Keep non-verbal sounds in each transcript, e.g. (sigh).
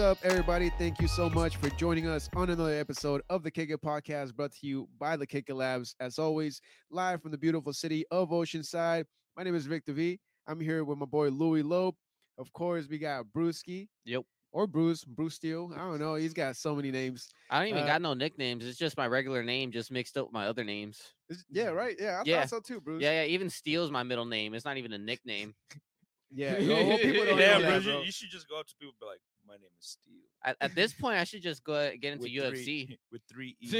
up, everybody? Thank you so much for joining us on another episode of the Kick It Podcast brought to you by the Kick It Labs. As always, live from the beautiful city of Oceanside. My name is Victor V. I'm here with my boy Louis Lope. Of course, we got Brewski. Yep. Or Bruce, Bruce Steele. I don't know. He's got so many names. I don't even Uh, got no nicknames. It's just my regular name, just mixed up with my other names. Yeah, right. Yeah, I Yeah. thought so too, Bruce. Yeah, yeah. Even Steele's my middle name. It's not even a nickname. (laughs) yeah. (laughs) Well, people don't Yeah, know bro, that, you, you should just go up to people and be like, "My name is Steel." At, at this point, I should just go get into with UFC. three, (laughs) with three (laughs) E's.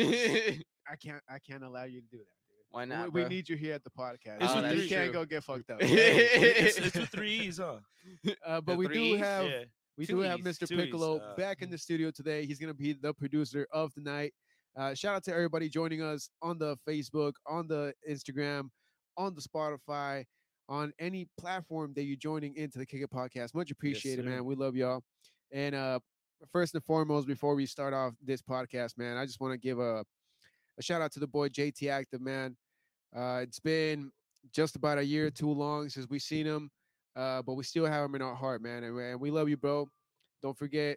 I can't. I can't allow you to do that. Dude. Why not? we, bro? need you here at the podcast. It's You can't go get fucked up. (laughs) It's, it's with three E's, huh? uh, but The we do E's? have yeah. we Two do have Mr. two Piccolo uh, back in the studio today. He's gonna be the producer of the night. Uh, shout out to everybody joining us on the Facebook, on the Instagram, on the Spotify, on any platform that you're joining into the Kick It Podcast. Much appreciated, sir. man. We love y'all. And uh, first and foremost, before we start off this podcast, man, I just want to give a a shout out to the boy JT Aktiv, man. Uh, it's been just about a year too long since we've seen him, uh, but we still have him in our heart, man. And, and we love you, bro. Don't forget,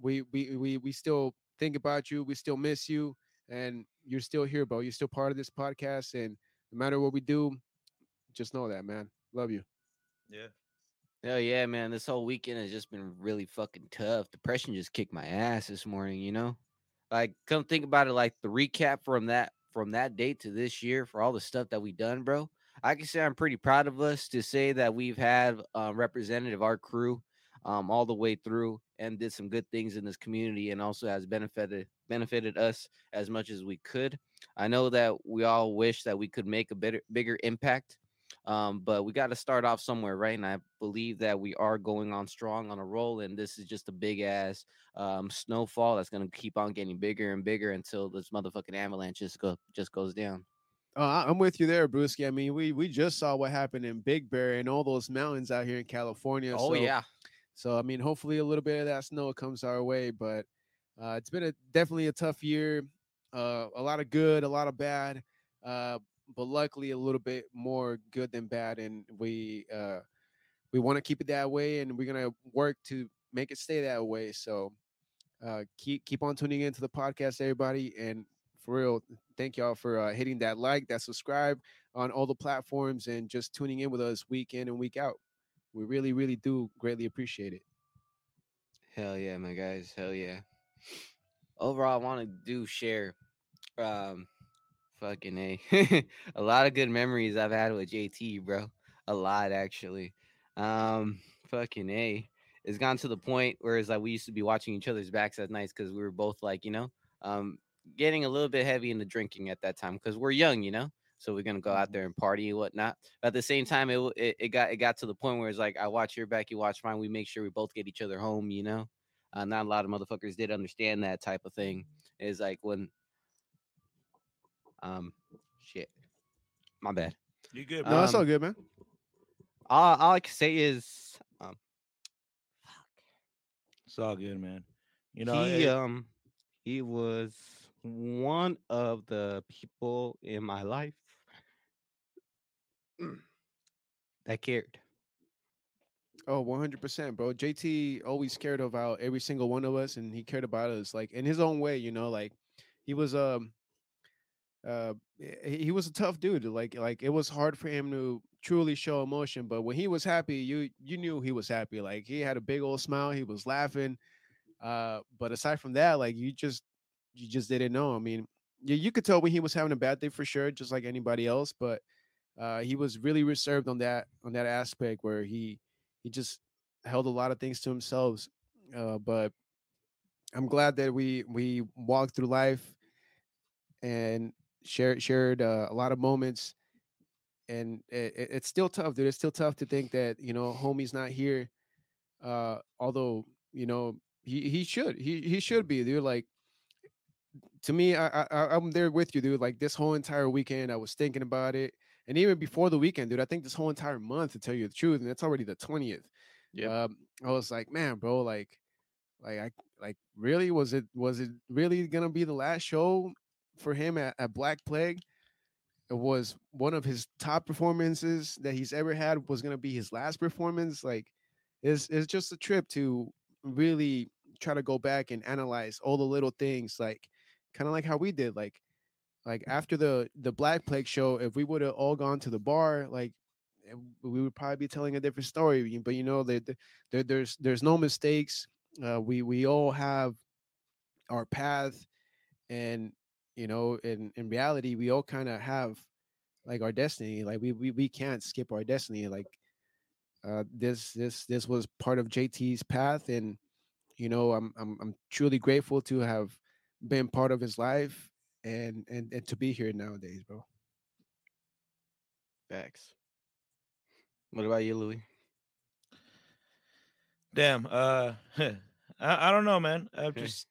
we we we we still think about you. We still miss you, and you're still here, bro. You're still part of this podcast, and no matter what we do, just know that, man. Love you. Yeah. Hell yeah, man. This whole weekend has just been really fucking tough. Depression just kicked my ass this morning, you know? Like, come think about it, like the recap from that from that date to this year for all the stuff that we done, bro. I can say I'm pretty proud of us to say that we've had uh, representative our crew um, all the way through and did some good things in this community and also has benefited benefited us as much as we could. I know that we all wish that we could make a better bigger impact um, but we got to start off somewhere, right? And I believe that we are going on strong on a roll, and this is just a big ass um, snowfall that's gonna keep on getting bigger and bigger until this motherfucking avalanche just go just goes down. Uh, I'm with you there, Brewski. I mean, we we just saw what happened in Big Bear and all those mountains out here in California. Oh so, yeah, So I mean, hopefully a little bit of that snow comes our way, but uh, it's been a definitely a tough year. Uh, a lot of good, a lot of bad, uh, but luckily a little bit more good than bad, and we uh, we want to keep it that way, and we're gonna work to make it stay that way. So uh, keep keep on tuning into the podcast, everybody, and for real, thank y'all for uh, hitting that like, that subscribe on all the platforms, and just tuning in with us week in and week out. We really, really do greatly appreciate it. hell yeah, my guys, hell yeah. Overall, I want to do share, um, fucking a, (laughs) a lot of good memories I've had with JT, bro. A lot actually. Um, fucking a. It's gone to the point where it's like we used to be watching each other's backs at nights because we were both like, you know, um, getting a little bit heavy into drinking at that time because we're young, you know. So we're gonna go out there and party and whatnot. But at the same time, it, it it got it got to the point where it's like I watch your back, you watch mine. We make sure we both get each other home, you know. Uh, not a lot of motherfuckers did understand that type of thing. Is like when, um, shit, my bad. You good, No, bro? it's all Um, good, man. All, all I can say is, um, It's all good, man. You know, he it- um he was one of the people in my life (clears throat) that cared. Oh, 100%, bro. JT always cared about every single one of us and he cared about us like in his own way, you know, like he was um uh he was a tough dude. Like like it was hard for him to truly show emotion, but when he was happy, you you knew he was happy. Like he had a big old smile, he was laughing. Uh but aside from that, like you just you just didn't know. I mean, you, you could tell when he was having a bad day for sure, just like anybody else, but uh he was really reserved on that on that aspect where he he just held a lot of things to himself. Uh, but I'm glad that we we walked through life and shared shared uh, a lot of moments. And it, it- it's still tough, dude. It's still tough to think that you know homie's not here. Uh, although you know he he should he he should be, dude. Like to me, I, I I- I'm there with you, dude. Like this whole entire weekend, I was thinking about it, and even before the weekend, dude. I think this whole entire month, to tell you the truth, and it's already the twentieth. Yeah, Um, I was like, man, bro, like, like I like really was it was it really gonna be the last show for him at, at Black Plague? It was one of his top performances that he's ever had. Was gonna be his last performance. Like, it's it's just a trip to really try to go back and analyze all the little things, like kind of like how we did, like like after the the Black Plague show, if we would have all gone to the bar, like eh, we would probably be telling a different story. But you know, there, there there's there's no mistakes. Uh, we we all have our path, and you know, in in reality, we all kind of have like our destiny. Like we we we can't skip our destiny. Like uh, this this this was part of JT's path, and you know, I'm I'm I'm truly grateful to have been part of his life and and and to be here nowadays, bro. Facts. What about you, Louis? Damn. Uh, (laughs) I, I don't know, man. I Okay. just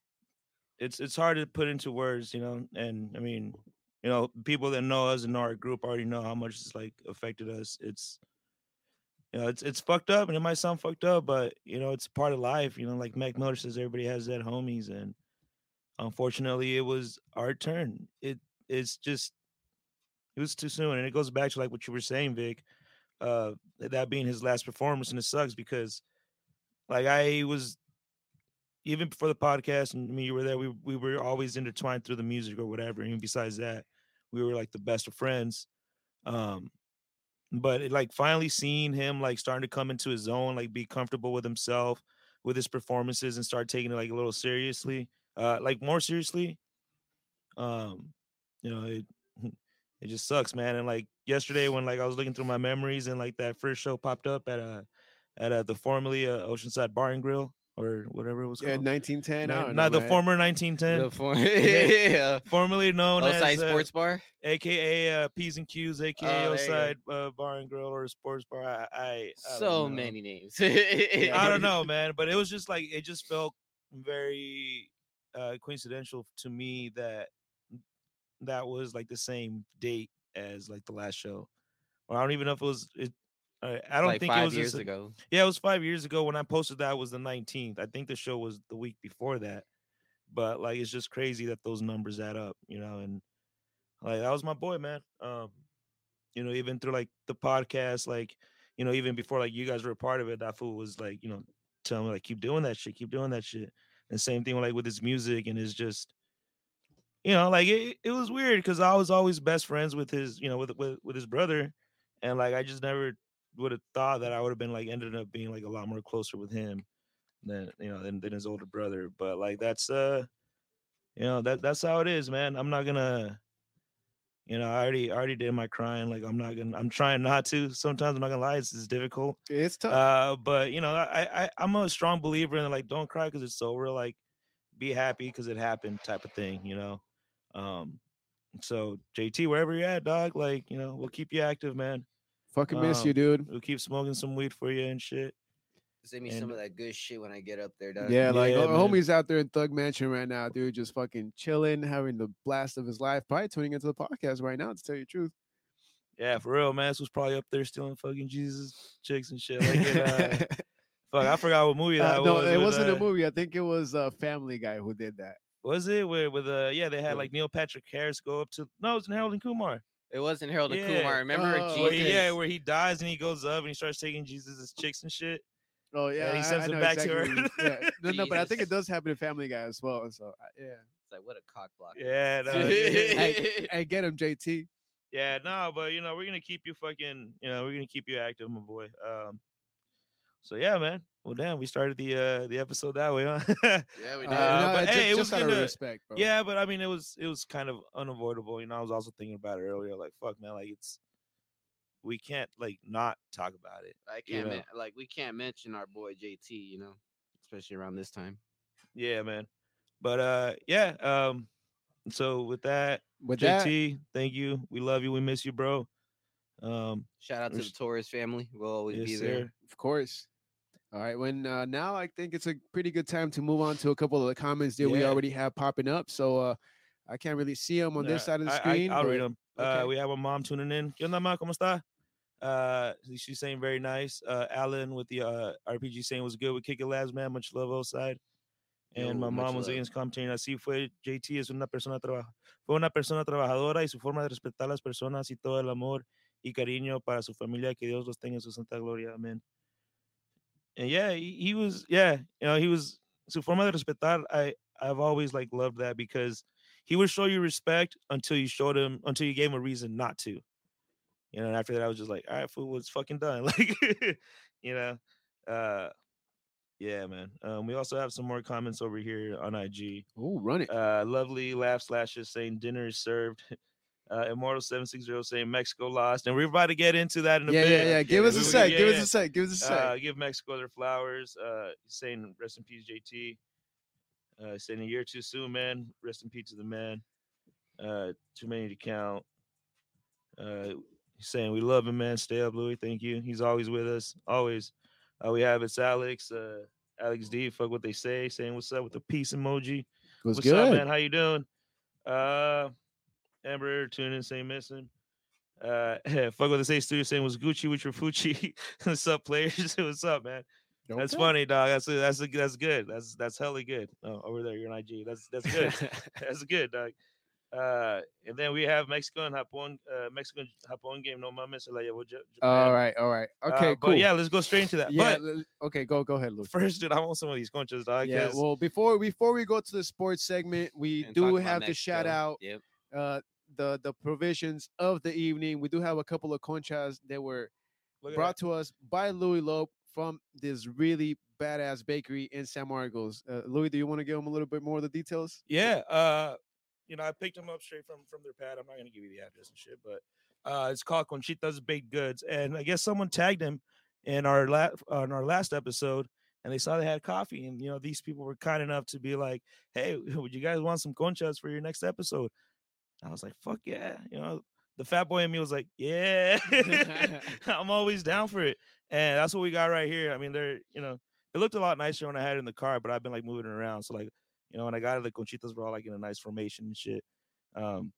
it's it's hard to put into words, you know. And I mean, you know, people that know us and know our group already know how much it's like affected us. It's you know, it's it's fucked up, and it might sound fucked up, but you know, it's part of life. You know, like Mac Miller says, everybody has that homies, and unfortunately, it was our turn. It it's just it was too soon, and it goes back to like what you were saying, Vic. Uh, that being his last performance, and it sucks because like I was even before the podcast and me you were there we we were always intertwined through the music or whatever and besides that we were like the best of friends um but it, like finally seeing him like starting to come into his own like be comfortable with himself with his performances and start taking it like a little seriously uh like more seriously um you know it (laughs) it just sucks man and like yesterday when like i was looking through my memories and like that first show popped up at uh at uh, the formerly uh, oceanside bar and grill or whatever it was Yeah, called 1910. Ni- I don't the man. former 1910 The form- (laughs) yeah. formerly known Oside as uh, Sports Bar. aka uh, P's and Q's, aka Oh, there you. Oside uh, Bar and Grill or sports bar. I, I, I So many names. (laughs) I don't know, man, but it was just like it just felt very uh, coincidental to me that that was like the same date as like the last show. Or I don't even know if it was. It, uh, I don't like think five it was years ago. Yeah, it was five years ago when I posted that was the 19th. I think the show was the week before that. But like it's just crazy that those numbers add up, you know, and like that was my boy, man. Um, you know, even through like the podcast, like, you know, even before like you guys were a part of it, that fool was like, you know, telling me like keep doing that shit, keep doing that shit. And same thing like with his music and his just you know, like it, it was weird because I was always best friends with his, you know, with with with his brother. And like I just never would have thought that I would have been like ended up being like a lot more closer with him than you know than, than his older brother. But like that's uh you know that that's how it is, man. I'm not gonna you know, I already I already did my crying. Like I'm not gonna I'm trying not to. Sometimes I'm not gonna lie, it's, it's difficult. It's tough. Uh, but you know, I, I I'm a strong believer in like don't cry because it's over. Like be happy because it happened, type of thing. You know. Um, so JT, wherever you're at, dog, like you know, we'll keep you active, man. Fucking miss um, you, dude. We'll keep smoking some weed for you and shit. Send me some of that good shit when I get up there, dog. Yeah, like yeah, ho- homie's out there in Thug Mansion right now, dude, just fucking chilling, having the blast of his life. Probably tuning into the podcast right now, to tell you the truth. Yeah, for real, man. This was probably up there stealing fucking Jesus chicks and shit. Like, it, uh, (laughs) fuck, I forgot what movie that Uh, no, was. it wasn't uh, a movie. I think it was a Family Guy who did that. Was it with with uh yeah they had like Neil Patrick Harris go up to no it was in Harold and Kumar It wasn't Harold and Yeah. Kumar. Remember Oh, where Jesus? he, yeah where he dies and he goes up and he starts taking Jesus' chicks and shit Oh yeah, he sends I it know back to her. exactly what you- yeah. (laughs) No, no, but I think it does happen in Family Guy as well. So yeah, It's like what a cock block. yeah no, Hey, hey, get him, JT. yeah no but you know we're gonna keep you fucking you know we're gonna keep you active my boy um so yeah man well damn we started the uh the episode that way huh Yeah, we (laughs) did. Uh, no, but ju- hey, it just was out of respect, bro. Yeah, but I mean, it was it was kind of unavoidable. You know, I was also thinking about it earlier. Like, fuck, man, like it's we can't like not talk about it. I can't know. like we can't mention our boy JT, you know, especially around this time. Yeah, man. But uh, yeah. Um, so with that, With that, JT, thank you. We love you. We miss you, bro. Um, Shout out to the Res- Torres family. We'll always yes, be there. sir. of course. All right. When uh, now I think it's a pretty good time to move on to a couple of the comments that we already have popping up. So uh, I can't really see them on this Uh, side of the screen. I, will read them. Uh, we have a mom tuning in. ¿Qué onda, ma? ¿Cómo está? Uh, she's saying very nice. Uh, Alan with the uh, RPG saying was good with Kick It Labs, man. Much love outside. And Yo, my mom was love. against commenting así fue JT es una persona traba- fue una persona trabajadora y su forma de respetar a las personas y todo el amor y cariño para su familia que Dios los tenga en su santa gloria amén and yeah he, he was yeah you know he was su forma de respetar, I I've always like loved that because he would show you respect until you showed him until you gave him a reason not to. You know, and after that, I was just like, all right, fool, was fucking done. (laughs) Like, you know, uh, yeah, man. Um, we also have some more comments over here on IG. Oh, run it. Uh, lovely laugh slashes saying dinner is served. (laughs) Uh, Immortal seven six zero saying Mexico lost, and we're about to get into that in a yeah, bit. yeah, yeah. Give us a sec. Give us a sec. Give us a sec. Uh, give Mexico their flowers. Uh, saying rest in peace, JT. Uh, saying a year too soon, man. Rest in peace to the man. Uh, too many to count. Uh, saying we love him, man. Stay up, Louis. Thank you. He's always with us. Always. Uh, we have it's Alex. Uh, Alex D. Fuck what they say. Saying what's up with the peace emoji. was What's good. up, man? How you doing? Uh, Amber tuning in, saying missing. Uh, (laughs) fuck with they say. Studio saying was Gucci with your Fucci. (laughs) What's up, players? (laughs) What's up, man? That's funny, dog. That's that's that's good. That's that's hella good. Oh, over there, you're an IG. That's that's good. that's good, dog. Uh, and then we have Mexico and Japón. Uh, Mexico and Japón game. No mames, se la llevó Ja- Japan. All right, all right. Uh, Okay, cool. But yeah, let's go straight into that. yeah. But okay, go go ahead, Luke. first, dude, I want some of these conchas, dog. Yeah, well, before before we go to the sports segment, we And do talk about have to shout out Yep. Uh the the provisions of the evening. We do have a couple of conchas that were brought to us by Louis Lope from this really badass bakery in San Marcos. Uh, Louis, do you want to give them a little bit more of the details? Yeah, uh, you know, I picked them up straight from from their pad. I'm not gonna give you the address and shit, but uh, it's called Conchita's Baked Goods, and I guess someone tagged him in our last on our last episode, and they saw they had coffee, and you know, these people were kind enough to be like, "Hey, (laughs) would you guys want some conchas for your next episode?" I was like, "Fuck yeah!" You know, the fat boy in me was like, "Yeah, (laughs) (laughs) I'm always down for it," and that's what we got right here. I mean, they're you know, it looked a lot nicer when I had it in the car, but I've been like moving it around, so like. You know, when I got it, the conchitas were all like in a nice formation and shit. Um,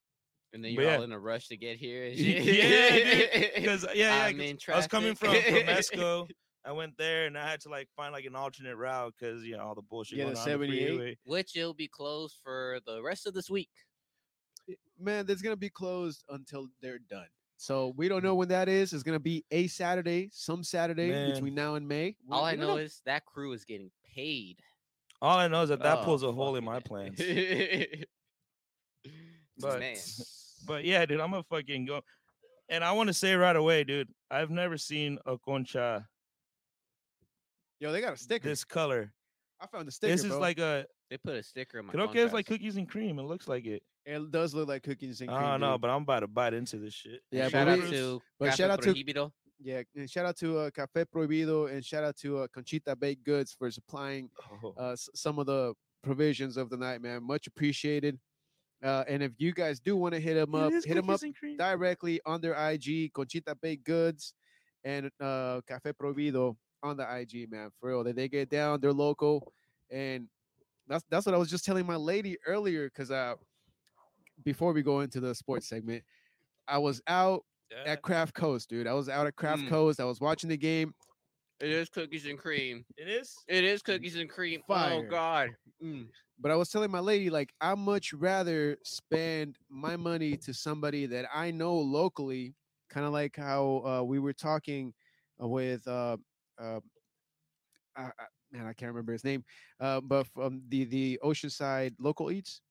And then you're yeah. all in a rush to get here. (laughs) Yeah, because yeah, yeah, in I was coming from from. Mexico. I went there and I had to like find like an alternate route because you know all the bullshit Yeah, going the on the 78. freeway. Which will be closed for the rest of this week. Man, that's gonna be closed until they're done. So we Mm. don't know when that is. It's gonna be a Saturday, some Saturday Man. between now and May. We- All I don't know is that crew is getting paid. All I know is that that Oh, pulls a hole in my (laughs) plans. but But- man, But yeah, dude, I'm gonna fucking go. And I want to say right away, dude, I've never seen a concha Yo, they got a sticker. this color. I found the sticker. this is bro. like a they put a sticker on my. creo que es like cookies and cream. It looks like it. it does look like cookies and cream. I don't know, dude. but I'm about to bite into this shit. Yeah, shout but out to but Café shout out to- Yeah, and shout out to uh, Café Prohibido and shout out to uh, Conchita Baked Goods for supplying Oh, uh, s- some of the provisions of the night, man. Much appreciated. Uh, and if you guys do want to hit them up, hit them up cookies and cream. directly on their IG, Conchita Baked Goods and uh, Café Prohibido on the IG, man. For real, they, they get down, they're local, and that's that's what I was just telling my lady earlier. Cause uh, before we go into the sports segment, I was out Yeah. at Craft Coast, dude. I was out at Craft Mm. Coast. I was watching the game. It is cookies and cream. It is. It is cookies and cream. Fire. Oh God. Mm. But I was telling my lady, like, I much rather spend my money to somebody that I know locally, kind of like how uh, we were talking uh, with, uh, uh, I, I, man, I can't remember his name, uh, but from the the Oceanside local eats.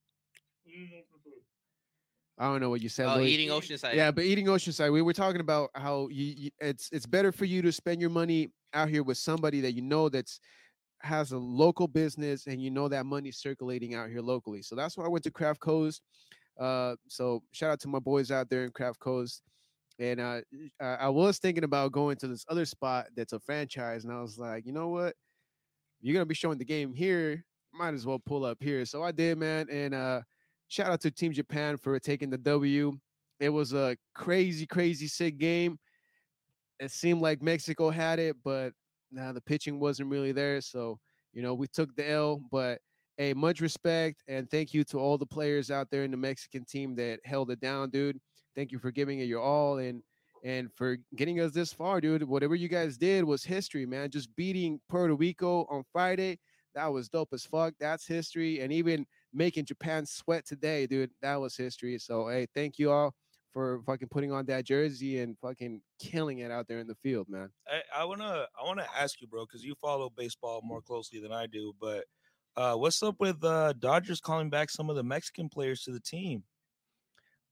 I don't know what you said. Oh, Louis. eating Oceanside. Yeah, but eating Oceanside, we were talking about how you, you it's it's better for you to spend your money out here with somebody that you know that's has a local business and you know that money's circulating out here locally. So that's why I went to Craft Coast. Uh, so shout out to my boys out there in Craft Coast. And uh, I I was thinking about going to this other spot that's a franchise, and I was like, you know what? You're gonna be showing the game here. Might as well pull up here. So I did, man. And uh, shout out to Team Japan for taking the W. It was a crazy, crazy sick game. It seemed like Mexico had it, but nah, the pitching wasn't really there. So, you know, we took the L, but hey, much respect and thank you to all the players out there in the Mexican team that held it down, dude. Thank you for giving it your all and and for getting us this far, dude. Whatever you guys did was history, man. Just beating Puerto Rico on Friday, that was dope as fuck. That's history. And even making Japan sweat today, dude, that was history. So hey, thank you all for fucking putting on that jersey and fucking killing it out there in the field, man. I, I wanna I wanna ask you, bro, because you follow baseball more closely than I do. But Uh, what's up with uh Dodgers calling back some of the Mexican players to the team?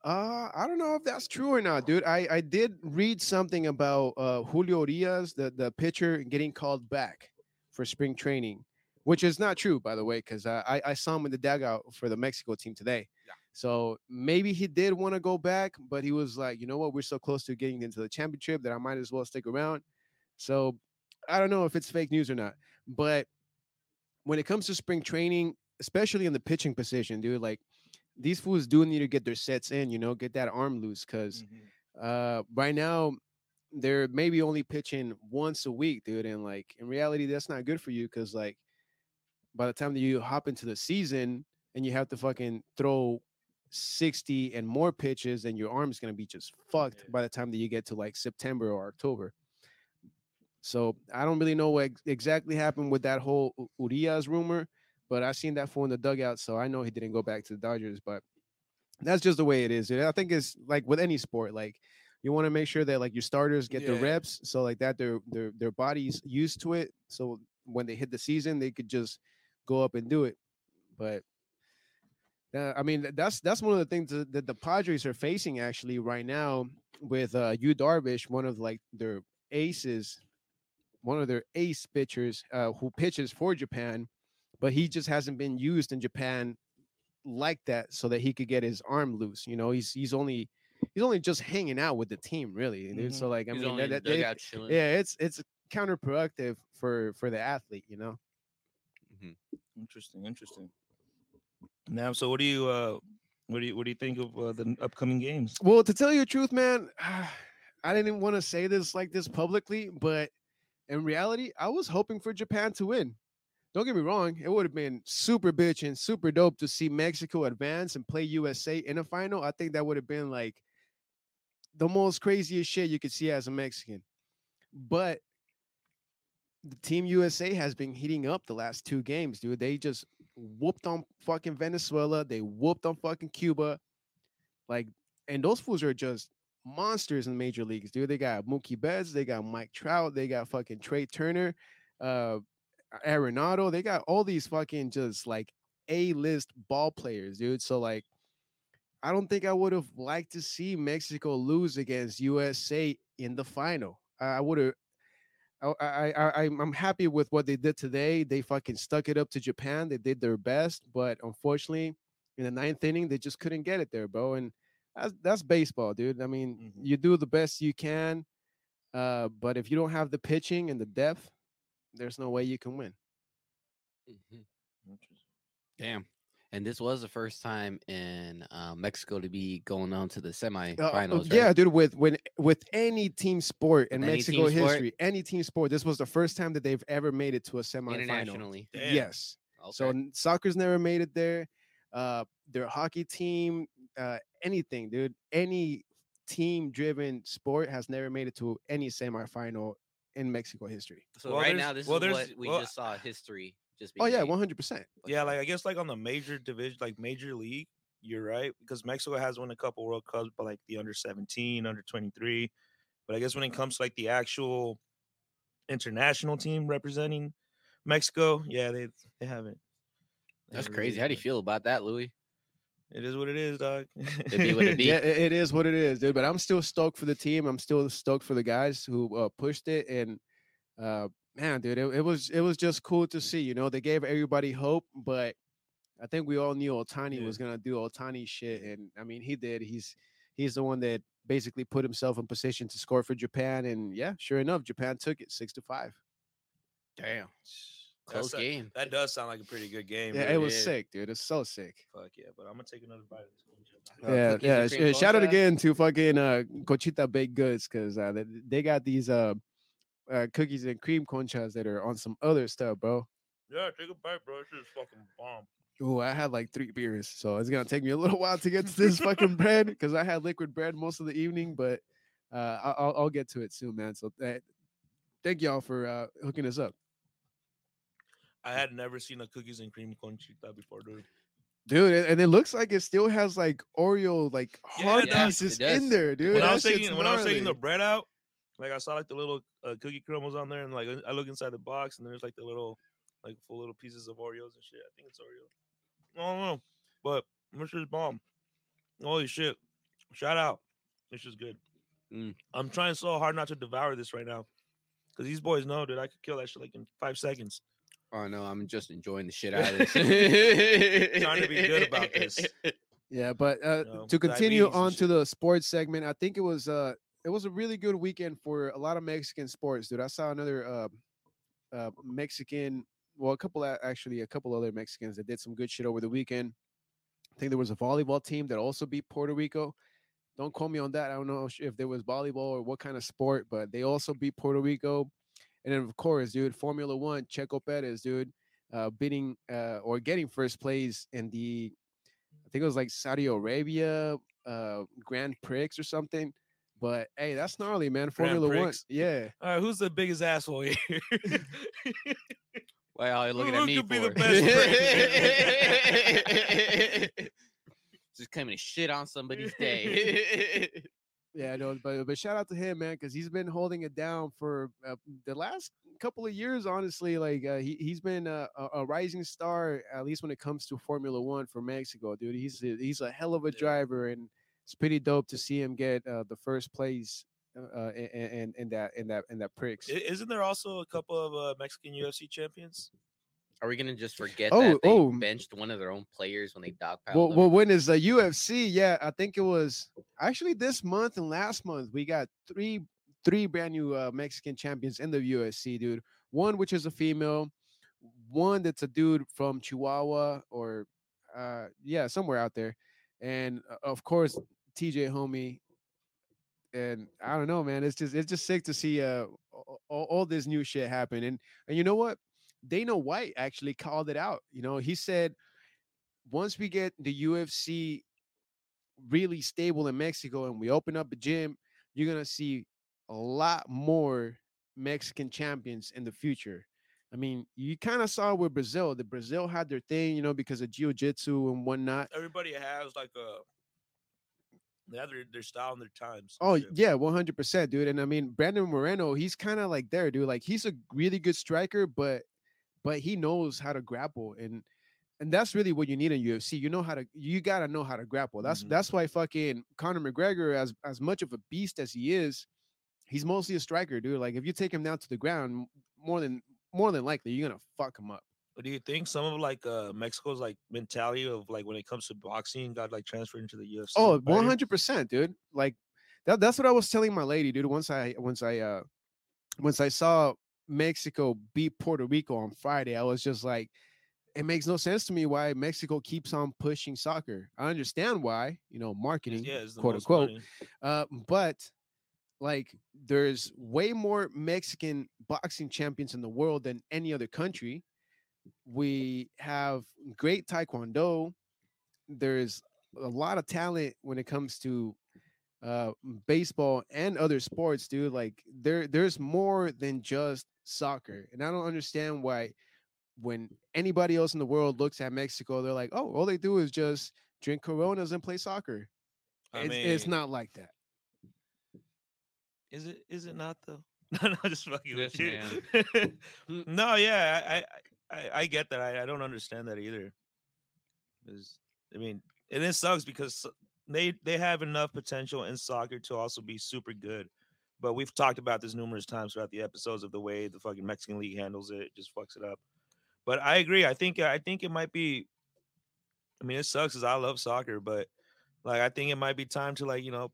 Uh, I don't know if that's true or not, dude. I I did read something about uh Julio Urias, the the pitcher, getting called back for spring training, which is not true, by the way, because I I saw him in the dugout for the Mexico team today. Yeah. So maybe he did want to go back, but he was like, you know what, we're so close to getting into the championship that I might as well stick around. So I don't know if it's fake news or not, but when it comes to spring training, especially in the pitching position, dude, like these fools do need to get their sets in, you know, get that arm loose. Cause uh right now they're maybe only pitching once a week, dude. And like in reality, that's not good for you because like by the time that you hop into the season and you have to fucking throw 60 and more pitches, and your arm's gonna be just fucked Yeah. by the time that you get to like September or October. So I don't really know what ex- exactly happened with that whole Urias rumor, but I seen that fool in the dugout, so I know he didn't go back to the Dodgers. But that's just the way it is. I think it's like with any sport, like you want to make sure that like your starters get the reps, so like that their their their bodies used to it, so when they hit the season, they could just go up and do it. But uh, I mean, that's that's one of the things that, that the Padres are facing actually right now with uh, Yu Darvish, one of like their aces, one of their ace pitchers uh, who pitches for Japan, but he just hasn't been used in Japan like that, so that he could get his arm loose. You know, he's he's only he's only just hanging out with the team, really. dude. So like, I He's mean, that, that- they- yeah, it's it's counterproductive for for the athlete. You know. Interesting, interesting. Now, so what do you uh what do you what do you think of uh, the upcoming games? Well, to tell you the truth, man, (sighs) I didn't want to say this like this publicly, but in reality, I was hoping for Japan to win. Don't get me wrong, it would have been super bitch and super dope to see Mexico advance and play USA in a final. I think that would have been like the most craziest shit you could see as a Mexican. But the team USA has been heating up the last two games, dude. They just whooped on fucking Venezuela. They whooped on fucking Cuba. Like, and those fools are just monsters in major leagues, dude. They got Mookie Betts, they got Mike Trout, they got fucking Trea Turner, uh Arenado. They got all these fucking just like A-list ball players, dude. So like I don't think I would have liked to see Mexico lose against USA in the final. I, would have I, I, I, I'm- happy with what they did today. They fucking stuck it up to Japan. They did their best, but unfortunately, in the ninth inning, they just couldn't get it there, bro. And that's that's baseball, dude. I mean, Mhm. you do the best you can, uh, but if you don't have the pitching and the depth, there's no way you can win. Mhm. Damn. And this was the first time in uh, Mexico to be going on to the Uh, uh, semifinals. right? Yeah, dude. With when with any team sport in any Mexico sport? history, any team sport, this was the first time that they've ever made it to a semifinal. internationally. Damn. Yes. So Okay. n- soccer's never made it there. Uh, their hockey team, uh, anything, dude. Any team-driven sport has never made it to any semifinal in Mexico history. So Well, right now, this well, is what we well, just saw history. Just Oh yeah, one hundred percent. Yeah, like I guess like on the major division, like major league, you're right because Mexico has won a couple World Cups, but like the under 17, under 23. But I guess when it comes to like the actual international team representing Mexico, yeah, they they haven't. they That's haven't crazy. really How do you feel about that, Louis? It is what it is, dog. It be what it be. Yeah, it, it is what it is, dude. But I'm still stoked for the team. I'm still stoked for the guys who uh, pushed it. And uh, man, dude, it, it was it was just cool to see. You know, they gave everybody hope, but I think we all knew Ohtani Yeah. was gonna do Ohtani shit, and I mean, he did. He's he's the one that basically put himself in position to score for Japan, and yeah, sure enough, Japan took it six to five. Damn. Close a- game. That does sound like a pretty good game. Yeah, dude. it was Yeah. sick, dude. It's so sick. Fuck yeah, but I'm gonna take another bite of this. Uh, yeah, cookies yeah. and sh- cream uh, shout out again to fucking uh, Conchita Baked Goods because uh, they, they got these uh, uh, cookies and cream conchas that are on some other stuff, bro. Yeah, take a bite, bro. This is fucking bomb. Ooh, I had like three beers, so it's gonna take me a little while to get to this fucking bread (laughs) because I had liquid bread most of the evening, but uh, I- I'll, I'll get to it soon, man. So uh, thank y'all for uh, hooking us up, I had never seen a cookies and cream conchita before, dude. dude. And, and it looks like it still has like Oreo like Yeah, hard it does, pieces it does. in there, dude. when I was taking when I was taking the bread out, like I saw like the little uh, cookie crumbles on there, and like I look inside the box, and there's like the little like full little pieces of Oreos and shit. I think it's Oreo. I don't know, but this is bomb. Holy shit! Shout out. This is good. Mm. I'm trying so hard not to devour this right now, because these boys know, dude, I could kill that shit like in five seconds. Oh no, I'm just enjoying the shit out of this. (laughs) Trying to be good about this. (laughs) Yeah, but uh, know, to continue on to the sports segment, I think it was uh it was a really good weekend for a lot of Mexican sports, dude. I saw another uh, uh Mexican, well, a couple of, actually a couple other Mexicans that did some good shit over the weekend. I think there was a volleyball team that also beat Puerto Rico. Don't call me on that. I don't know if there was volleyball or what kind of sport, but they also beat Puerto Rico. And then of course, dude, Formula One, Checo Perez, dude, uh, beating uh, or getting first place in the, I think it was like Saudi Arabia uh, Grand Prix or something. But hey, that's gnarly, man. Formula One, yeah. All right, who's the biggest asshole here? (laughs) Why are (laughs) looking Who at me could be for? the best (laughs) Just coming to shit on somebody's day. Yeah, no, but but shout out to him, man, because he's been holding it down for uh, the last couple of years. Honestly, like uh, he he's been uh, a, a rising star, at least when it comes to Formula One for Mexico, dude. He's a, he's a hell of a Yeah. driver, and it's pretty dope to see him get uh, the first place uh, uh, in, in in that in that in that pricks. Isn't there also a couple of uh, Mexican UFC champions? Are we gonna just forget Oh, that they oh. benched one of their own players when they dogpiled Well, them? well, when is the UFC? Yeah, I think it was actually this month and last month. We got three three brand new uh, Mexican champions in the UFC, dude. One which is a female, one that's a dude from Chihuahua or uh yeah, somewhere out there, and uh, of course TJ Homie. And I don't know, man. It's just it's just sick to see uh all, all this new shit happen. And and you know what? Dana White actually called it out. You know, he said once we get the UFC really stable in Mexico and we open up a gym, you're gonna see a lot more Mexican champions in the future. I mean, you kind of saw with Brazil. The Brazil had their thing, you know, because of jiu-jitsu and whatnot. Everybody has like a they have their, their style and their times. Oh shit. yeah, one hundred percent, dude. And I mean, Brandon Moreno, he's kind of like there, dude. Like he's a really good striker, but but he knows how to grapple, and and that's really what you need in UFC. You know how to, you gotta know how to grapple. That's Mhm. that's why fucking Conor McGregor, as as much of a beast as he is, he's mostly a striker, dude. Like if you take him down to the ground, more than more than likely, you're gonna fuck him up. But do you think some of like uh Mexico's like mentality of like when it comes to boxing got like transferred into the UFC? Oh, 100 percent, dude. Like that, that's what I was telling my lady, dude. Once I once I uh once I saw Mexico beat Puerto Rico on Friday, I was just like, it makes no sense to me why Mexico keeps on pushing soccer. I understand why, you know, marketing, Yeah, quote unquote. uh, but like there's way more Mexican boxing champions in the world than any other country. We have great taekwondo. There's a lot of talent when it comes to uh baseball and other sports, dude. Like there there's more than just soccer. And I don't understand why when anybody else in the world looks at Mexico, they're like, oh, all they do is just drink coronas and play soccer. I It's, it's not like that. Is it? Is it not though? (laughs) no, no, just fucking with This you. (laughs) Mm. no, yeah, I, I, I, I get that. I, I don't understand that either. Because I mean, and it sucks because so- they they have enough potential in soccer to also be super good. But we've talked about this numerous times throughout the episodes of the way the fucking Mexican league handles it, it just fucks it up. But I agree. I think I think it might be. I mean, it sucks because I love soccer, but like I think it might be time to like you know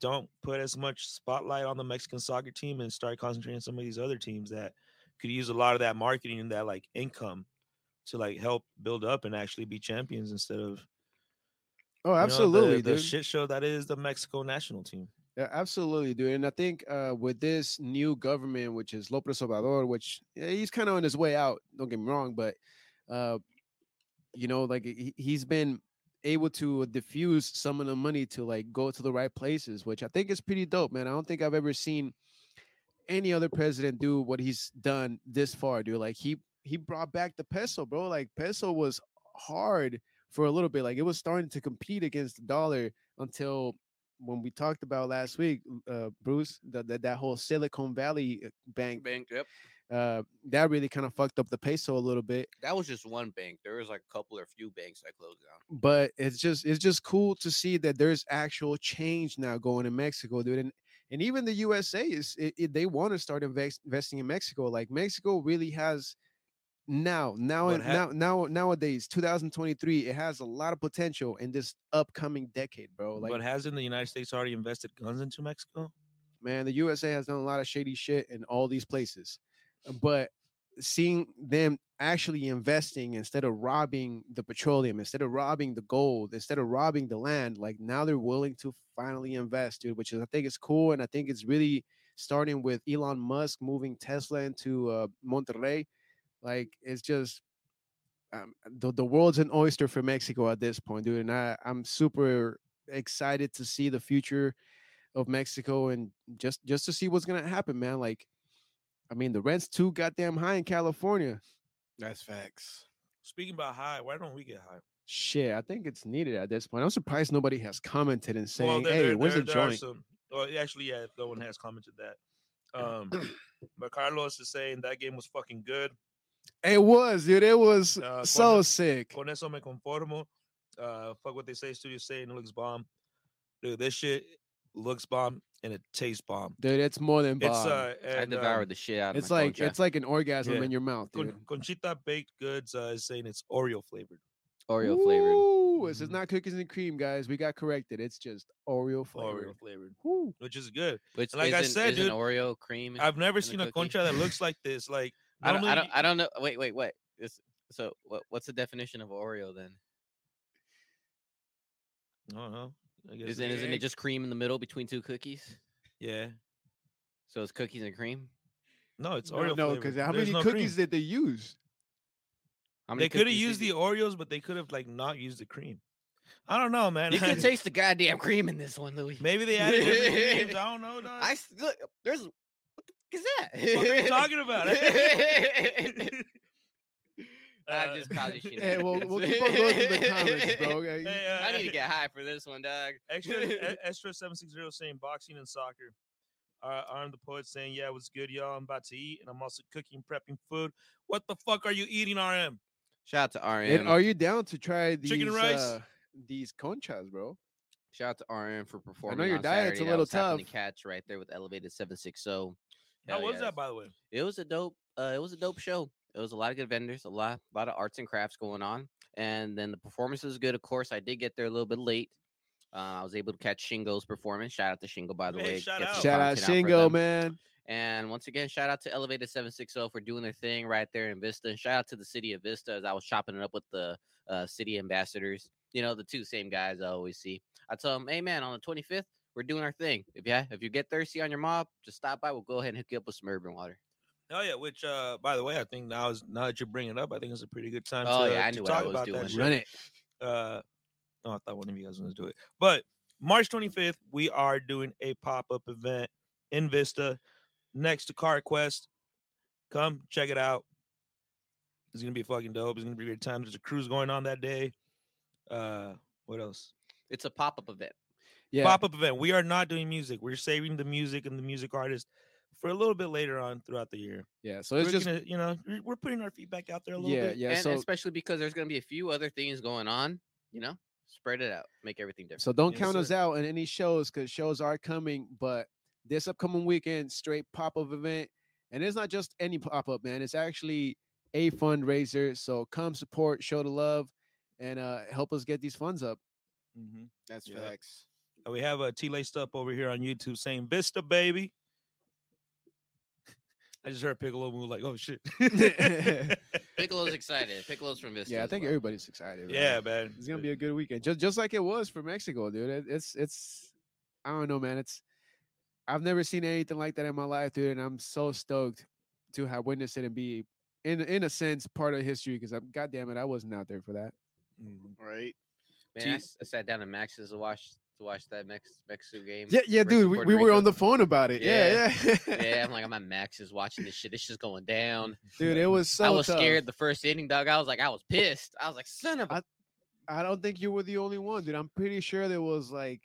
don't put as much spotlight on the Mexican soccer team and start concentrating on some of these other teams that could use a lot of that marketing and that like income to like help build up and actually be champions instead of Oh, you know, the- absolutely, the, shit show that is the Mexico national team. Yeah, absolutely, dude. And I think uh, with this new government, which is López Obrador, which yeah, he's kind of on his way out. Don't get me wrong, but uh, you know, like he, he's been able to diffuse some of the money to like go to the right places, which I think is pretty dope, man. I don't think I've ever seen any other president do what he's done this far, dude. Like he he brought back the peso, bro. Like peso was hard for a little bit. Like it was starting to compete against the dollar until when we talked about last week, uh, Bruce, that that, whole Silicon Valley uh, Bank Bank, yep. uh, that really kind of fucked up the peso a little bit. That was just one bank. There was like a couple or few banks that closed down. But it's just it's just cool to see that there's actual change now going in Mexico, dude. And and even the USA is it, it- they want to start invest, investing in Mexico. Like Mexico really has now now But and ha- now now nowadays 2023 it has a lot of potential in this upcoming decade, bro. Like but hasn't the United States already invested guns into Mexico? man, the USA has done a lot of shady shit in all these places. But seeing them actually investing instead of robbing the petroleum, instead of robbing the gold, instead of robbing the land, like now they're willing to finally invest, dude, which is I think is cool. And I think it's really starting with Elon Musk moving Tesla into uh, Monterrey. Like it's just um, the, the world's an oyster for Mexico at this point, dude. And I, I'm super excited to see the future of Mexico and just just to see what's gonna happen, man. Like, I mean, the rent's too goddamn high in California. That's facts. Speaking about high, why don't we get high? Shit, I think it's needed at this point. I'm surprised nobody has commented and saying, there- "Hey, there- where's there- the joint?" some- well, actually, yeah, no one has commented that. (clears throat) Um, but Carlos is saying that game was fucking good. It was, dude. It was Uh, so con- sick. Con eso me conformo. Uh, fuck what they say. Studio saying it looks bomb. Dude, this shit looks bomb and it tastes bomb. Dude, it's more than It's bomb. uh, I and, devoured um, the shit out of it's like concha. it's like an orgasm Yeah. in your mouth, dude. Con- Conchita Baked Goods uh, is saying it's Oreo flavored. Oreo flavored. Ooh, This is Mhm. not cookies and cream, guys. We got corrected. It's just Oreo flavor. Oreo flavored, Woo. which is good. Which like I isn't, said, isn't dude, Oreo cream. I've never seen a cookie? concha that (laughs) looks like this. Like I don't, I don't. I don't know. Wait, wait, wait. This, so, what, what's the definition of Oreo then? I don't know. I guess Isn't, isn't it just cream in the middle between two cookies? yeah? So it's cookies and cream. No, it's No, Oreo. no, flavored. because how There's many no cookies cream. did they use? How many They could have used did the Oreos, but they could have like not used the cream. I don't know, man. You can taste the goddamn cream in this one, Louis. Maybe they (laughs) added. I don't know. Dog. I s- look. There's what the fuck is that? What are you talking about? (laughs) I Uh, just caused you shit. Hey, well, we'll keep on going through the comments, bro. okay? (laughs) Hey, uh, I need to get high for this one, dog. (laughs) Extra extra seven six zero saying boxing and soccer. Uh, I'm the poet saying, "Yeah, it was good, y'all. I'm about to eat, and I'm also cooking, prepping food. What the fuck are you eating, RM? Shout out to RM. And are you down to try these Chicken rice? uh, these conchas, bro? Shout out to RM for performing. I know your on diet's a Saturday. That little tough. to catch right there with Elevated Seven Six Zero. How was yes. that, by the way? It was a dope. Uh, it was a dope show. It was a lot of good vendors, a lot, a lot of arts and crafts going on, and then the performance was good. Of course, I did get there a little bit late. Uh, I was able to catch Shingo's performance. Shout out to Shingo, by the Hey, way. shout Get out. Shout out Shingo, them. man. And once again, shout out to Elevated 760 for doing their thing right there in Vista. And shout out to the city of Vista as I was chopping it up with the uh, city ambassadors. You know, the two same guys I always see. I tell them, hey, man, on the 25th, we're doing our thing. If you, if you get thirsty on your mob, just stop by. We'll go ahead and hook you up with some urban water. Oh yeah, which uh, by the way, I think now is now that you're bringing it up, I think it's a pretty good time. Oh, to, yeah, I to knew what I was about doing. that. Run it. uh no, I thought one of you guys was gonna do it. But March 25th, we are doing a pop-up event in Vista next to Car Quest. Come check it out. It's gonna be fucking dope. It's gonna be a great time. There's a cruise going on that day. Uh what else? It's a pop up event. Yeah. Pop-up event. We are not doing music. We're saving the music and the music artist for a little bit later on throughout the year. Yeah. So it's we're just gonna, you know, we're- we're putting our feedback out there a little yeah, bit. yeah. and so especially because there's going to be a few other things going on, you know, spread it out, make everything different. so don't Yes, count us out in any shows because shows are coming. But this upcoming weekend, straight pop up event, and it's not just any pop up, man. It's actually a fundraiser. So come support, show the love, and uh help us get these funds up. Mm-hmm. That's Yeah. facts. Uh, We have a T laced up over here on YouTube saying Vista baby. (laughs) I just heard Piccolo move like, oh shit. (laughs) Piccolo's excited. Piccolo's from Vista. Yeah, I think well. everybody's excited. man. yeah, man. It's gonna be a good weekend, just just like it was for Mexico, dude. It, it's it's I don't know, man. It's I've never seen anything like that in my life, dude, and I'm so stoked to have witnessed it and be in in a sense part of history because I'm goddamn it, I wasn't out there for that. Mhm. Right. Man, T- I, s- I sat down in Max's to watch to watch that Mex Mexico game. Yeah, yeah, dude. We, we were on the phone about it. Yeah, yeah, yeah, I'm (laughs) like, I'm at Max's watching this shit. This shit's going down. dude. It was so. I was tough. scared the first inning, dog. I was like, I was pissed. I was like, son of a. I don't think you were the only one, dude. I'm pretty sure there was like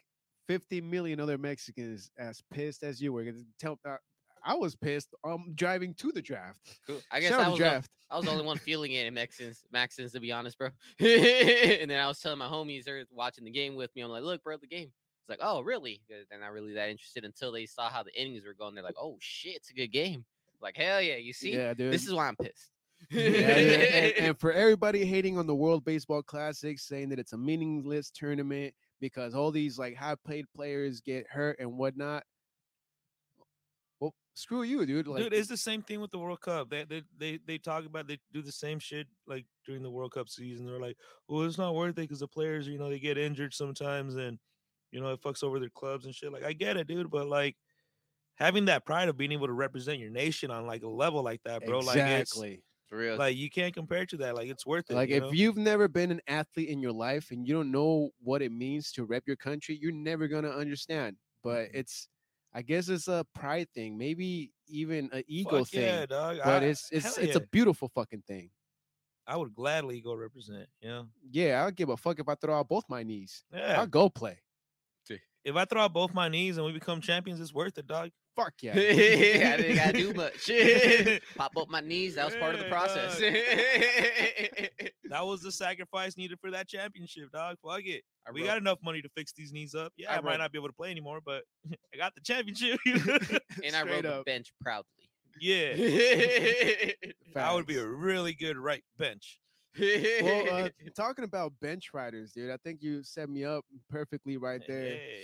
50 million other Mexicans as pissed as you were. Tell, uh, I was pissed. Um, driving to the draft. Cool. I guess Shout I was, the, draft. I was the only one (laughs) feeling it in Mexicans, Maxins, to be honest, bro. (laughs) and then I was telling my homies they're watching the game with me. I'm like, look, bro, the game. It's like, oh, really? They're not really that interested until they saw how the innings were going. They're like, oh shit, it's a good game. Like, hell yeah, you see, yeah, dude. this is why I'm pissed. Yeah, and, (laughs) and for everybody hating on the World Baseball Classic, saying that it's a meaningless tournament because all these like high paid players get hurt and whatnot. Screw you, dude. Like, Dude, it's the same thing with the World Cup. They, they they they talk about they do the same shit like during the World Cup season. They're like, well, it's not worth it because the players, you know, they get injured sometimes, and you know, it fucks over their clubs and shit. Like, I get it, dude, but like having that pride of being able to represent your nation on like a level like that, bro. Like, exactly. For real. like you can't compare to that. Like, it's worth it. Like, you if you've never been an athlete in your life and you don't know what it means to rep your country, you're never gonna understand. But Mhm. it's, I guess, it's a pride thing, maybe even an ego Fuck thing. yeah, dog. But I, it's it's it's a beautiful fucking thing. I would gladly go represent. Yeah. Yeah, I'll give a fuck if I throw out both my knees. yeah. I'll go play. If I throw out both my knees and we become champions, it's worth it, dog. Fuck (laughs) yeah. I didn't gotta do much. (laughs) Pop up my knees. That was part of the process. (laughs) That was the sacrifice needed for that championship, dog. Fuck it. I We wrote- got enough money to fix these knees up. Yeah, I I, might wrote- not be able to play anymore, but I got the championship. and I Straight rode the bench proudly. yeah, I would be a really good right bench. Well, uh, (laughs) talking about bench riders, dude, I think you set me up perfectly right there. Hey.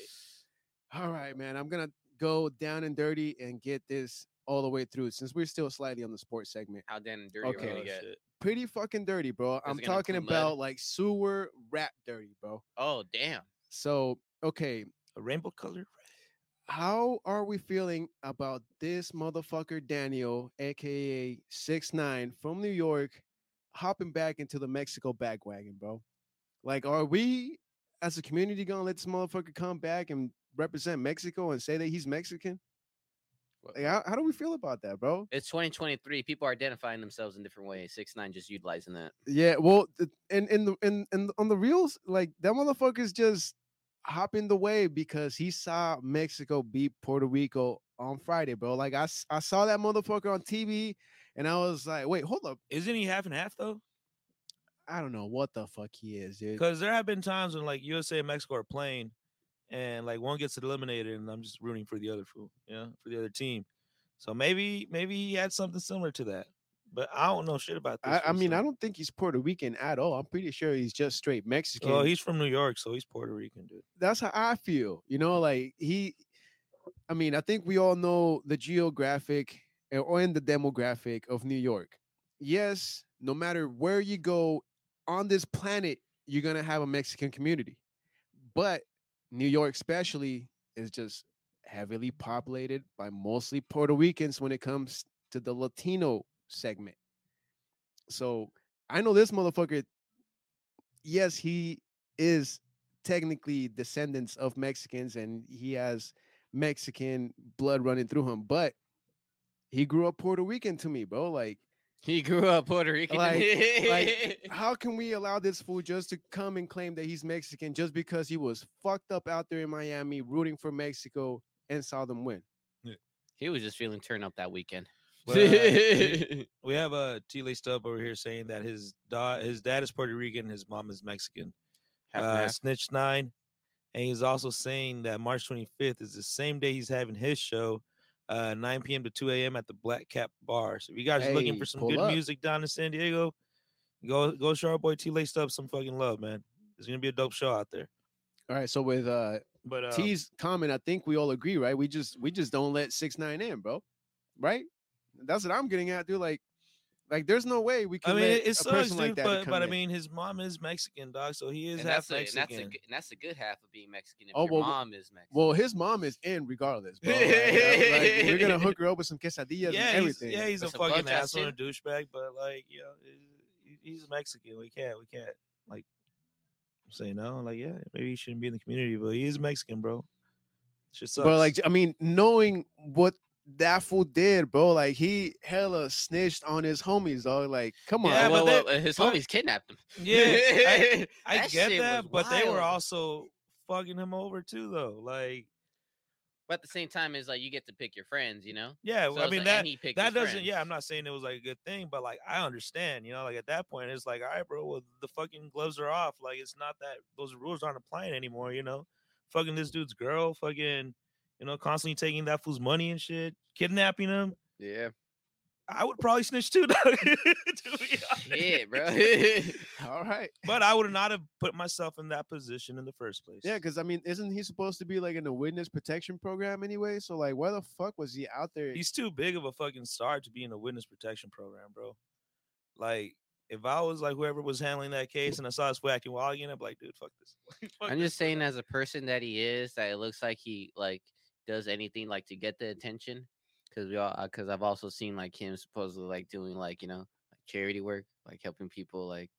All right, man. I'm gonna go down and dirty and get this all the way through since we're still slightly on the sports segment. How damn dirty are we Okay. gonna get? Pretty fucking dirty, bro. I'm talking about like sewer rap dirty, bro. Oh damn. So, okay, A rainbow color. how are we feeling about this motherfucker Daniel, aka Six Nine from New York, hopping back into the Mexico bagwagon, bro? Like, are we as a community gonna let this motherfucker come back and represent Mexico and say that he's Mexican? Like, how, how do we feel about that, bro? It's 2023. People are identifying themselves in different ways. Six nine just utilizing that. Yeah, well, and in the in and on the reels, like that motherfucker's just hopping the wave because he saw Mexico beat Puerto Rico on Friday, bro. Like I, I saw that motherfucker on TV, and I was like, wait, hold up, Isn't he half and half though? I don't know what the fuck he is, dude. Because there have been times when like USA and Mexico are playing, and like one gets eliminated, and I'm just rooting for the other fool, you know, for the other team. So maybe maybe he had something similar to that, but I don't know shit about this. I, I mean, I don't think he's Puerto Rican at all. I'm pretty sure he's just straight Mexican. Well, he's from New York, so he's Puerto Rican, dude. that's how I feel. You know, like he, I mean, I think we all know the geographic or in the demographic of New York. Yes, no matter where you go on this planet, you're gonna have a Mexican community, but New York, especially, is just heavily populated by mostly Puerto Ricans when it comes to the Latino segment. So I know this motherfucker. Yes, he is technically descendants of Mexicans and he has Mexican blood running through him, but he grew up Puerto Rican to me, bro. Like, He grew up Puerto Rican. Like- like, (laughs) how can we allow this fool just to come and claim that he's Mexican just because he was fucked up out there in Miami rooting for Mexico and saw them win? he was just feeling turned up that weekend. But, uh, we- (laughs) we have a T. Stub over here saying that his da- his dad is Puerto Rican, his mom is Mexican. Half uh, half. Snitch Nine, and he's also saying that March 25th is the same day he's having his show, uh, 9 p.m. to 2 a.m. at the Black Cap Bar. So if you guys are looking for some good up. music down in San Diego, go go show our boy T Laced up some fucking love, man. It's gonna be a dope show out there. All right, so with uh But uh, T's comment, I think we all agree, right? We just we just don't let six nine in, bro. Right? That's what I'm getting at, dude. Like, like there's no way we can. I mean, let it, it sucks, dude. like but but I in. mean, his mom is Mexican, dog. So he is and half that's, a, and, that's a, good- and that's the good half of being Mexican. If Oh, your well, mom is Mexican. well, his mom is in regardless, (laughs) bro. Like, like, we're gonna hook her up with some quesadillas yeah, and he's, everything. yeah, he's a fucking butt asshole and a douchebag, but like, you know, he- he's Mexican. We can't, we can't, like, say no. Like, yeah, maybe he shouldn't be in the community, but he is Mexican, bro. Shit sucks. But like, I mean, knowing what that fool did, bro, like he hella snitched on his homies, dog. Like, come on, Yeah, well, but well, his but- homies kidnapped him. yeah, I, (laughs) I That get that, was but they were also fucking him over too, though. Like, But at the same time, is like you get to pick your friends, you know. Yeah, So I mean like- that he picked that doesn't. Yeah. I'm not saying it was like a good thing, but like I understand, you know, like at that point, it's like, all right, bro, well the fucking gloves are off. Like it's not that those rules aren't applying anymore. You know, fucking this dude's girl, fucking, you know, constantly taking that fool's money and shit, kidnapping him. Yeah. I would probably snitch too, (laughs) dog. to. Shit, bro. (laughs) All right. But I would not have put myself in that position in the first place. Yeah, because I mean, isn't he supposed to be like in a witness protection program anyway? So like, why the fuck was he out there? he's too big of a fucking star to be in a witness protection program, bro. Like, if I was like whoever was handling that case and I saw his fool acting wild again, I'd be like, dude, fuck this. (laughs) Fuck I'm this just saying, as a person that he is, that it looks like he like does anything like to get the attention. Because we all, because I've also seen like him supposedly like doing like you know like charity work, like helping people like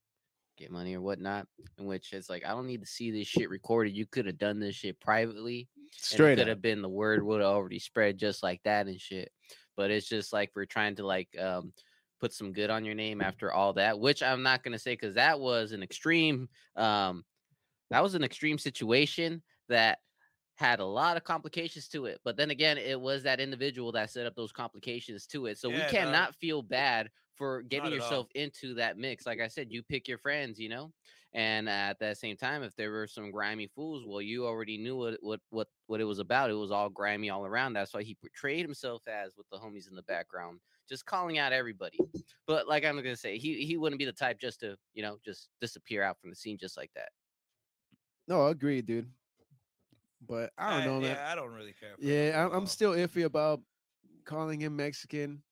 get money or whatnot. In which it's like I don't need to see this shit recorded. You could have done this shit privately. Straight could have been the word would have already spread just like that and shit. But it's just like we're trying to like um put some good on your name after all that, which I'm not gonna say because that was an extreme um that was an extreme situation that had a lot of complications to it. But then again, it was that individual that set up those complications to it. So Yeah, we cannot feel bad for getting at all. yourself into that mix. Like I said, you pick your friends, you know. And at that same time, if there were some grimy fools, well, you already knew what what what what it was about. It was all grimy all around. That's why he portrayed himself as with the homies in the background, just calling out everybody. But like I'm gonna say, he he wouldn't be the type just to you know just disappear out from the scene just like that. No, I agree, dude. But I don't Uh, know, man. Yeah, I don't really care. Yeah, I'm, I'm still iffy about calling him Mexican.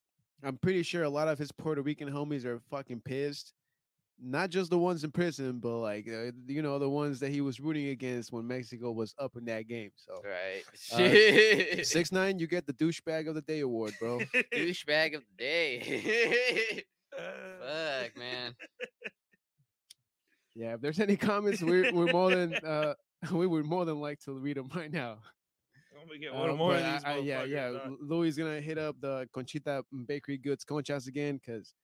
I'm pretty sure a lot of his Puerto Rican homies are fucking pissed. Not just the ones in prison, but like uh, you know the ones that he was rooting against when Mexico was up in that game. So Right. Uh, (laughs) six nine, you get the douchebag of the day award, bro. Douchebag of the day. (laughs) (laughs) Fuck, man. yeah, if there's any comments, we're we're more than uh (laughs) we would more than like to read them right now. I'm gonna get Uh, one more of these I- yeah, yeah. Lu- Louis gonna hit up the Conchita Bakery Goods conchas again because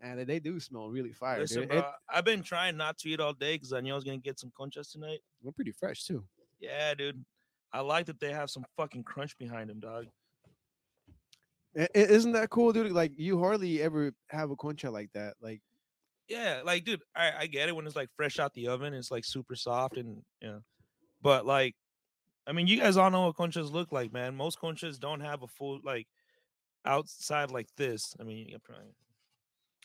and they do smell really fire. Listen, bro, It- I've been trying not to eat all day because I knew I was gonna get some conchas tonight. we're pretty fresh too. Yeah, dude. I like that they have some fucking crunch behind them, dog. I- i- Isn't that cool, dude? Like you hardly ever have a concha like that. Like Yeah, like, dude, I, I get it when it's like fresh out the oven, it's like super soft and you know, but like, I mean, you guys all know what conchas look like, man. Most conchas don't have a full like outside like this. I mean, probably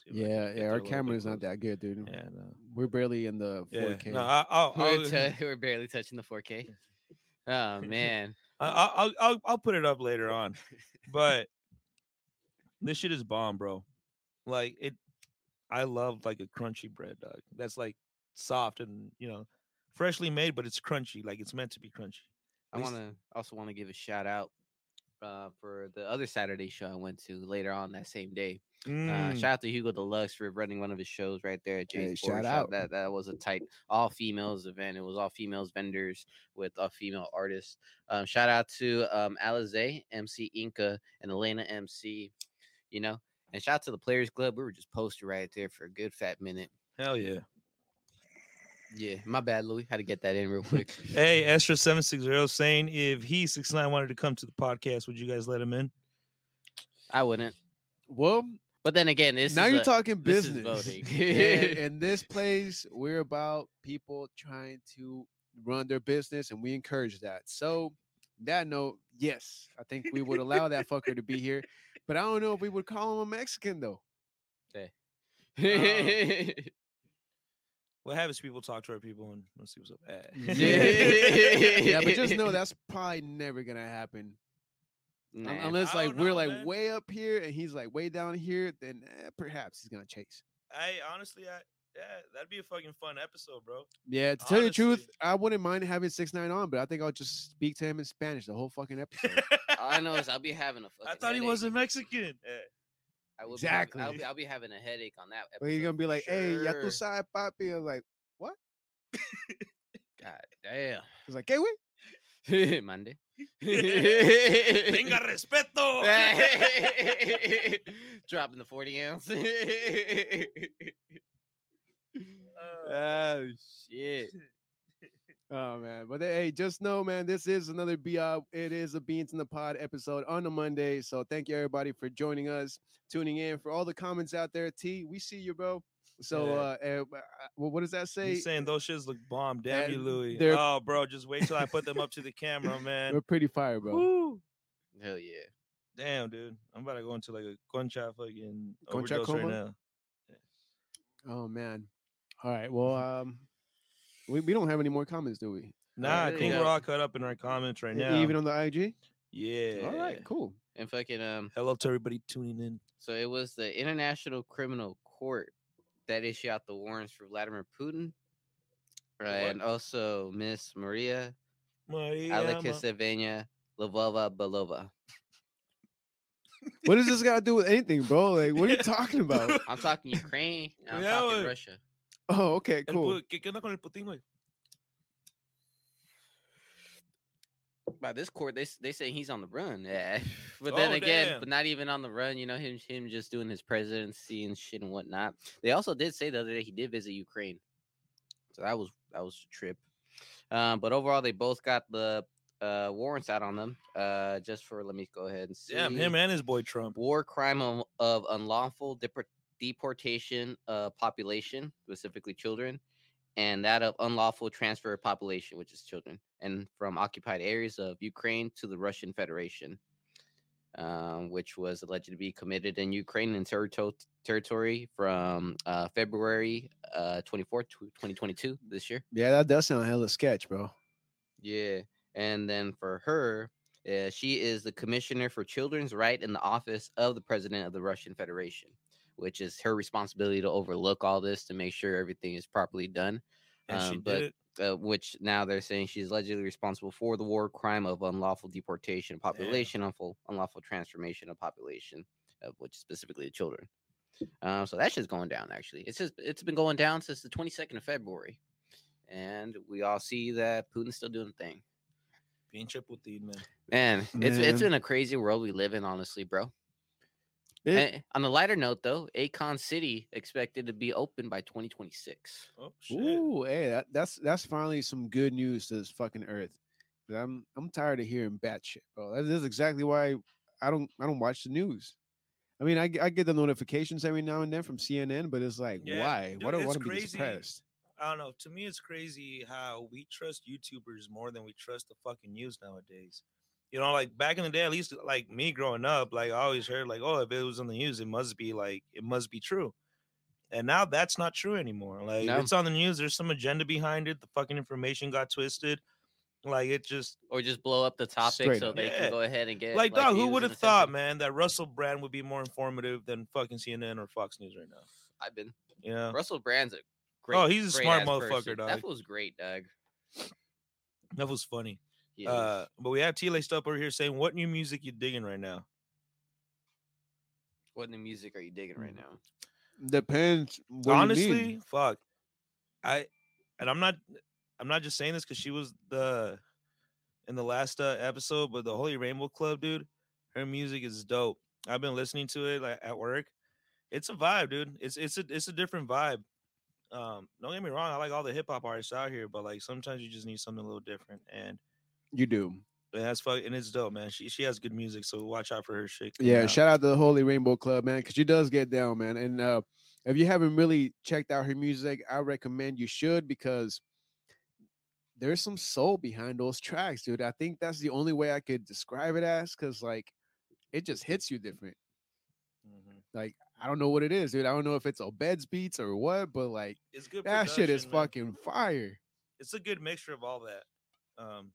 see if I can yeah, yeah. Our camera is not that good, dude. Yeah, no. We're barely in the 4K. no, I, I'll, (laughs) We're, I'll, uh, (laughs) we're barely touching the 4K. (laughs) Oh man. I- I'll, I'll, I'll, I'll put it up later on. But this shit is bomb, bro. Like it, I love like a crunchy bread, dog. That's like soft and you know, freshly made, but it's crunchy. Like it's meant to be crunchy. I At least- want to also want to give a shout out uh, for the other Saturday show I went to later on that same day. Uh, Mm, shout out to Hugo Deluxe for running one of his shows right there at Hey, Jay's shout out. That that was a tight all females event. It was all females vendors with a female artists. Um, shout out to um, Alize, MC Inca, and Elena MC. You know, and shout out to the Players Club. We were just posted right there for a good fat minute. hell yeah. Yeah, my bad, Louis. Had to get that in real (laughs) quick. Hey, Astra seven six zero saying if he six nine wanted to come to the podcast, would you guys let him in? I wouldn't. Well, But then again, this now is you're a- talking this is business. voting. (laughs) (laughs) and in this place, we're about people trying to run their business, and we encourage that. So, that note, yes, I think we would allow that fucker to be here, but I don't know if we would call him a Mexican though. Um, We'll have his people talk to our people and let's see what's up. Eh. yeah, (laughs) but just know (laughs) that's probably never gonna happen Un- Nah. unless like don't we're know, like man. way up here and he's like way down here. Then eh, perhaps he's gonna chase. I honestly, I yeah, that'd be a fucking fun episode, bro. Yeah, to tell you the truth, I wouldn't mind having six nine on, but I think I'll just speak to him in Spanish the whole fucking episode. All (laughs) I know is I'll be having a fucking I thought he wasn't Mexican. I will be having- I'll Exactly. be, I'll be having a headache on that but you're gonna be like, "Hey, ya tu sure. sabes, papi." I'm like, what? God damn. he's like, "Hey, (laughs) wait." Monday. Venga (laughs) (laughs) respeto. Dropping the 40 ounce. Uh, oh shit. Oh man, but hey, just know, man, this is another be uh, it is a beans in the pod episode on a Monday. So thank you everybody for joining us, tuning in. For all the comments out there, T, we see you, bro. So Yeah. uh, uh well, what does that say? He's saying those shits look bomb. Damn you, Louis. Oh, bro, just wait till I put them up to the camera, man. They're pretty fire, bro. Woo. Hell yeah. Damn, dude. I'm about to go into like a concha fucking Concha overdose right coma? now. Oh man. All right. Well, (laughs) um, we, we don't have any more comments, do we? Nah, I think you we're all cut up in our comments right now. Even on the IG. yeah. All right. Cool. And fucking um Hello to everybody tuning in. so it was the International Criminal Court that issued out the warrants for Vladimir Putin. Right. What? And also Miss Maria Maria, Alexeyevna Lvova Belova. What does this got to do with anything, bro? Like, what are you talking (laughs) about? I'm talking Ukraine. and (laughs) I'm Yeah, talking güey. Russia. Oh, okay, cool. pu- ¿Qué, ¿Qué onda con el Putin, güey? By this court, they they say he's on the run. Yeah, (laughs) but then Oh, again, damn. but not even on the run. You know him him just doing his presidency and shit and whatnot. They also did say the other day he did visit Ukraine, so that was that was a trip. Um, but overall, they both got the uh, warrants out on them. Uh, just for let me go ahead and see. Damn, him and his boy Trump. war crime of, of unlawful depor- deportation of population, specifically children, and that of unlawful transfer of population, which is children, and from occupied areas of Ukraine to the Russian Federation, um, which was alleged to be committed in Ukrainian territo- territory from uh, February uh, 24th, 2022, this year. Yeah, that does sound hella sketch, bro. Yeah. And then for her, uh, she is the commissioner for children's right in the office of the president of the Russian Federation, which is her responsibility to overlook all this to make sure everything is properly done. And she Um, but did it. uh, which now they're saying she's allegedly responsible for the war crime of unlawful deportation of population, unlawful, unlawful transformation of population, of which specifically the children. Um, so that shit's going down. Actually, it's just it's been going down since the 22nd of February, and we all see that Putin's still doing the thing. Pinche Putin, man. Man, it's it's Man. been a crazy world we live in, honestly, bro. It- And on a lighter note, though, Akon City expected to be open by 2026. Oh shit. Ooh, hey, that, that's that's finally some good news to this fucking earth. 'Cause I'm I'm tired of hearing bad shit, bro. That is exactly why I don't I don't watch the news. I mean, I, I get the notifications every now and then from CNN, but it's like, Yeah, why? dude, why do I want to be depressed? I don't know. To me, it's crazy how we trust YouTubers more than we trust the fucking news nowadays. You know, like back in the day, at least like me growing up, like I always heard, like, oh, if it was on the news, it must be like it must be true. And now that's not true anymore. Like No. it's on the news, there's some agenda behind it. The fucking information got twisted. Like it just Or just blow up the topic Straight so up. they Yeah. can go ahead and get like, dog, who would have thought, attention. man, that Russell Brand would be more informative than fucking CNN or Fox News right now? I've been Yeah. Russell Brand's a oh, great. Oh, he's a smart motherfucker, person. dog. That was great, Doug. That was funny. Yeah. Uh, but we have T laced up over here saying, "What new music you digging right now?" what new music are you digging right Mm. now? Depends. What do you Honestly, mean. fuck. I and I'm not I'm not just saying this because she was the in the last uh, episode, but the Holy Rainbow Club, dude, her music is dope. I've been listening to it like at work. It's a vibe, dude. It's it's a it's a different vibe. Um, don't get me wrong, I like all the hip hop artists out here, but like sometimes you just need something a little different. And you do. and that's fuck and it's dope, man. She she has good music, so watch out for her shit. Yeah, out. shout out to the Holy Rainbow Club, man, because she does get down, man. And uh, if you haven't really checked out her music, I recommend you should because there's some soul behind those tracks, dude. I think that's the only way I could describe it as, because like it just hits you different. Mhm. Like I don't know what it is, dude. I don't know if it's Obed's beats or what, but like It's good. that shit is man. fucking fire. It's a good mixture of all that. Um,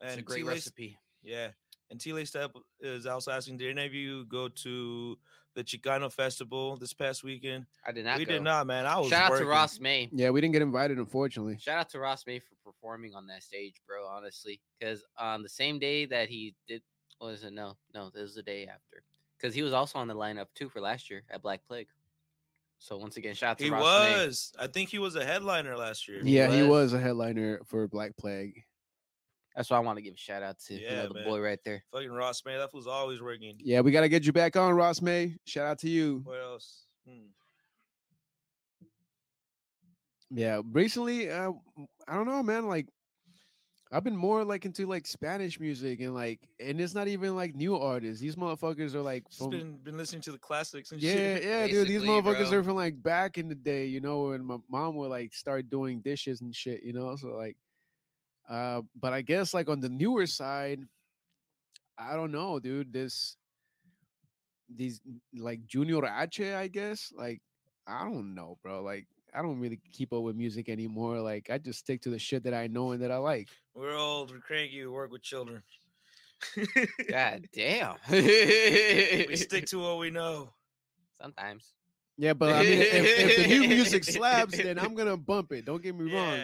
It's and a great T-Lace- recipe. Yeah. And T laced up is also asking, did any of you go to the Chicano Festival this past weekend? I did not. we go. did not, man. I was Shout out working. to Ross May. Yeah, we didn't get invited, unfortunately. Shout out to Ross May for performing on that stage, bro. Honestly, because on the same day that he did, was it? No, no, this was the day after. Because he was also on the lineup too for last year at Black Plague. So once again, shout out to He Ross May. was. I think he was a headliner last year. Yeah, he was. was a headliner for Black Plague. That's why I want to give a shout out to you Yeah, know, the man. boy right there. Fucking Ross, man. That was always working. Yeah, we got to get you back on, Ross May. Shout out to you. What else? Hmm. Yeah, recently, uh, I don't know, man. Like I've been more like into like Spanish music and like, and it's not even like new artists. These motherfuckers are like from been been listening to the classics and yeah, shit. yeah, dude. These motherfuckers bro. are from like back in the day, you know, when my mom would like start doing dishes and shit, you know. So like, uh, but I guess like on the newer side, I don't know, dude. This these like Junior H, I guess. Like, I don't know, bro. Like, I don't really keep up with music anymore. Like, I just stick to the shit that I know and that I like. We're old, we're cranky, we work with children. God (laughs) damn. we stick to what we know. sometimes. Yeah, but I mean, if, if the new music slaps, then I'm gonna bump it. Don't get me wrong.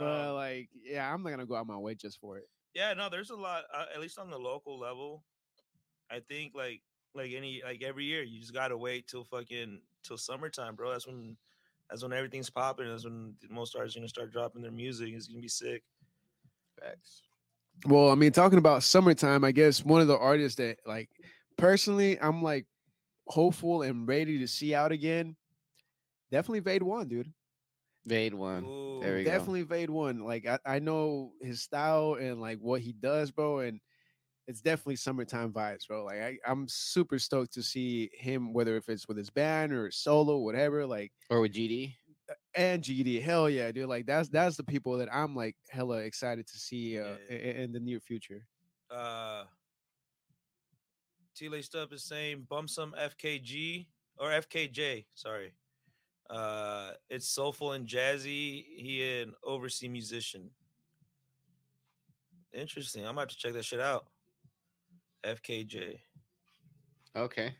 Yeah. But Um, like, yeah, I'm not gonna go out my way just for it. yeah, no, there's a lot. Uh, at least on the local level, I think like like any like every year, you just gotta wait till fucking till summertime, bro. That's when that's when everything's popping. That's when most artists are gonna start dropping their music. It's gonna be sick. Facts. Well, I mean, talking about summertime, I guess one of the artists that like personally I'm like hopeful and ready to see out again. Definitely Vade One, dude. Vade one. Ooh, There we go. Definitely Vade One. Like I, I know his style and like what he does, bro. And it's definitely summertime vibes, bro. Like I, I'm super stoked to see him, whether if it's with his band or solo, whatever. Like Or with GD. and GD, hell yeah, dude. Like that's that's the people that I'm like hella excited to see uh, Yeah. in, in the near future. uh T laced up is saying bump some FKG or FKJ, sorry. Uh it's soulful and jazzy. He an overseas musician. Interesting. I'm about to check that shit out. FKJ. Okay.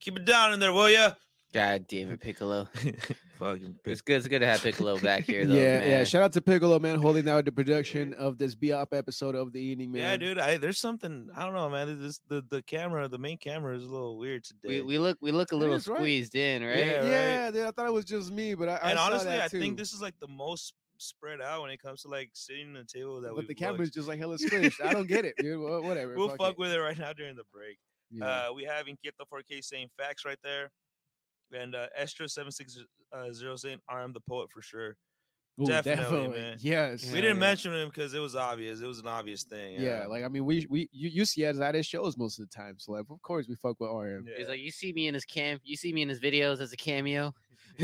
Keep it down in there, will ya? God damn it, Piccolo. (laughs) Fucking It's good. It's good to have Piccolo back here, (laughs) though. yeah, yeah. Shout out to Piccolo, man, holding down the production of this Bop episode of the evening, man. Yeah, dude. I there's something I don't know, man. This the the camera, the main camera is a little weird today. we, we look we look a little is, right? squeezed in, right? Yeah, Yeah, right. dude. I thought it was just me, but I, I and saw honestly, I think this is like the most spread out when it comes to like sitting at the table that but we've the looked. camera's just like hella (laughs) squished. I don't get it, dude. Whatever. We'll fuck it. with it right now during the break. Yeah. Uh, we have Inquieto 4K saying facts right there. And uh, Estra 760 saying I am the poet for sure. Ooh, definitely, man. Yes. we Yeah, didn't yeah. mention him because it was obvious. It was an obvious thing. Yeah, like I mean, we we you, you see us at his shows most of the time, so like, of course we fuck with RM. He's like, you see me in his cam, you see me in his videos as a cameo. (laughs) (laughs)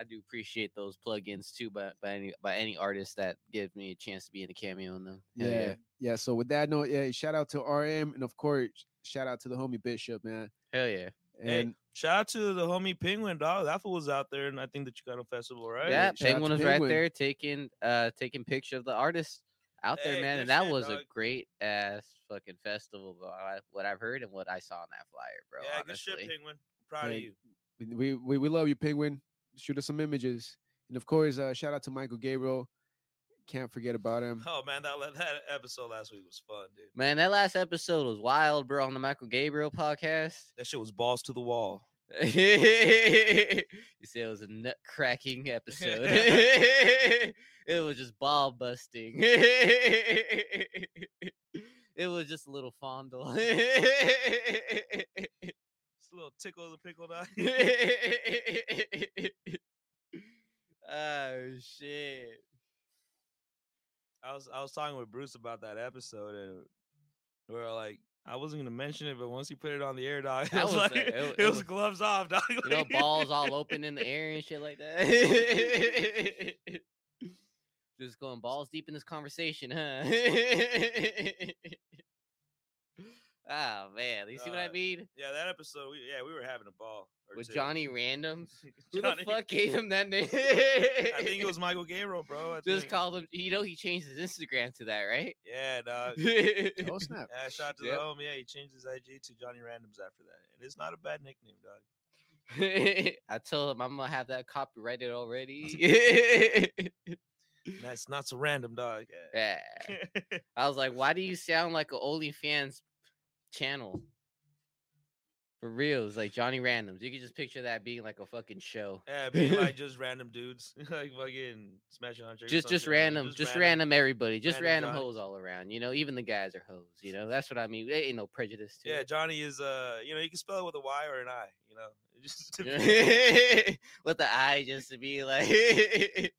I do appreciate those plugins too, by by any by any artist that gives me a chance to be in a cameo in them. Hell Yeah, yeah. So with that note, yeah, shout out to RM, and of course, shout out to the homie Bishop, man. hell yeah. Hey, And shout out to the homie Penguin, dog. That fool was out there, and I think the Chicano Festival, right? Yeah, shout Penguin to was right there taking uh taking picture of the artist out there, Hey, man, and that shit, was a great ass fucking festival. bro. I- What I've heard and what I saw on that flyer, bro. yeah, good shit, Penguin. Proud Hey, of you. we, we we we love you, Penguin. Shoot us some images, and of course, uh, shout out to Michael Gabriel. Can't forget about him. Oh man, that that episode last week was fun, dude. Man, that last episode was wild, bro, on the Michael Gabriel podcast. That shit was balls to the wall. (laughs) you said it was a nut cracking episode. (laughs) (laughs) it was just ball busting. it was just a little fondle. Just a little tickle of the pickle, dog. oh shit. I was I was talking with Bruce about that episode, and we are like, I wasn't gonna mention it, but once he put it on the air, dog, (laughs) it was, was, like it it, it was was- gloves off, dog. (laughs) You know, balls all open in the air and shit like that. (laughs) Just going balls deep in this conversation, huh? Oh man, you see what I Uh, mean? Yeah, that episode, we, yeah, we were having a ball. or With two. Johnny Randoms. (laughs) Who Johnny- the fuck (laughs) gave him that name? I think it was Michael Gabriel, bro. I Just think. called him. You know, he changed his Instagram to that, right? Yeah, dog. Oh snap! Yeah, shout out to Yep. the home. Yeah, he changed his IG to Johnny Randoms after that. And it's not a bad nickname, dog. (laughs) I told him I'm gonna have that copyrighted already. That's not so random, dog. Yeah. yeah. I was like, why do you sound like an OnlyFans channel? For real, it's like Johnny Randoms. You can just picture that being like a fucking show. Yeah, being like (laughs) just random dudes, (laughs) like fucking smashing on chicks. or Just just shit like that, random, just random everybody, just random random hoes all around. You know, even the guys are hoes. You know, that's what I mean. There ain't no prejudice to Yeah, it. Johnny is uh, you know, you can spell it with a Y or an I. You know, (laughs) just With the I, just to be like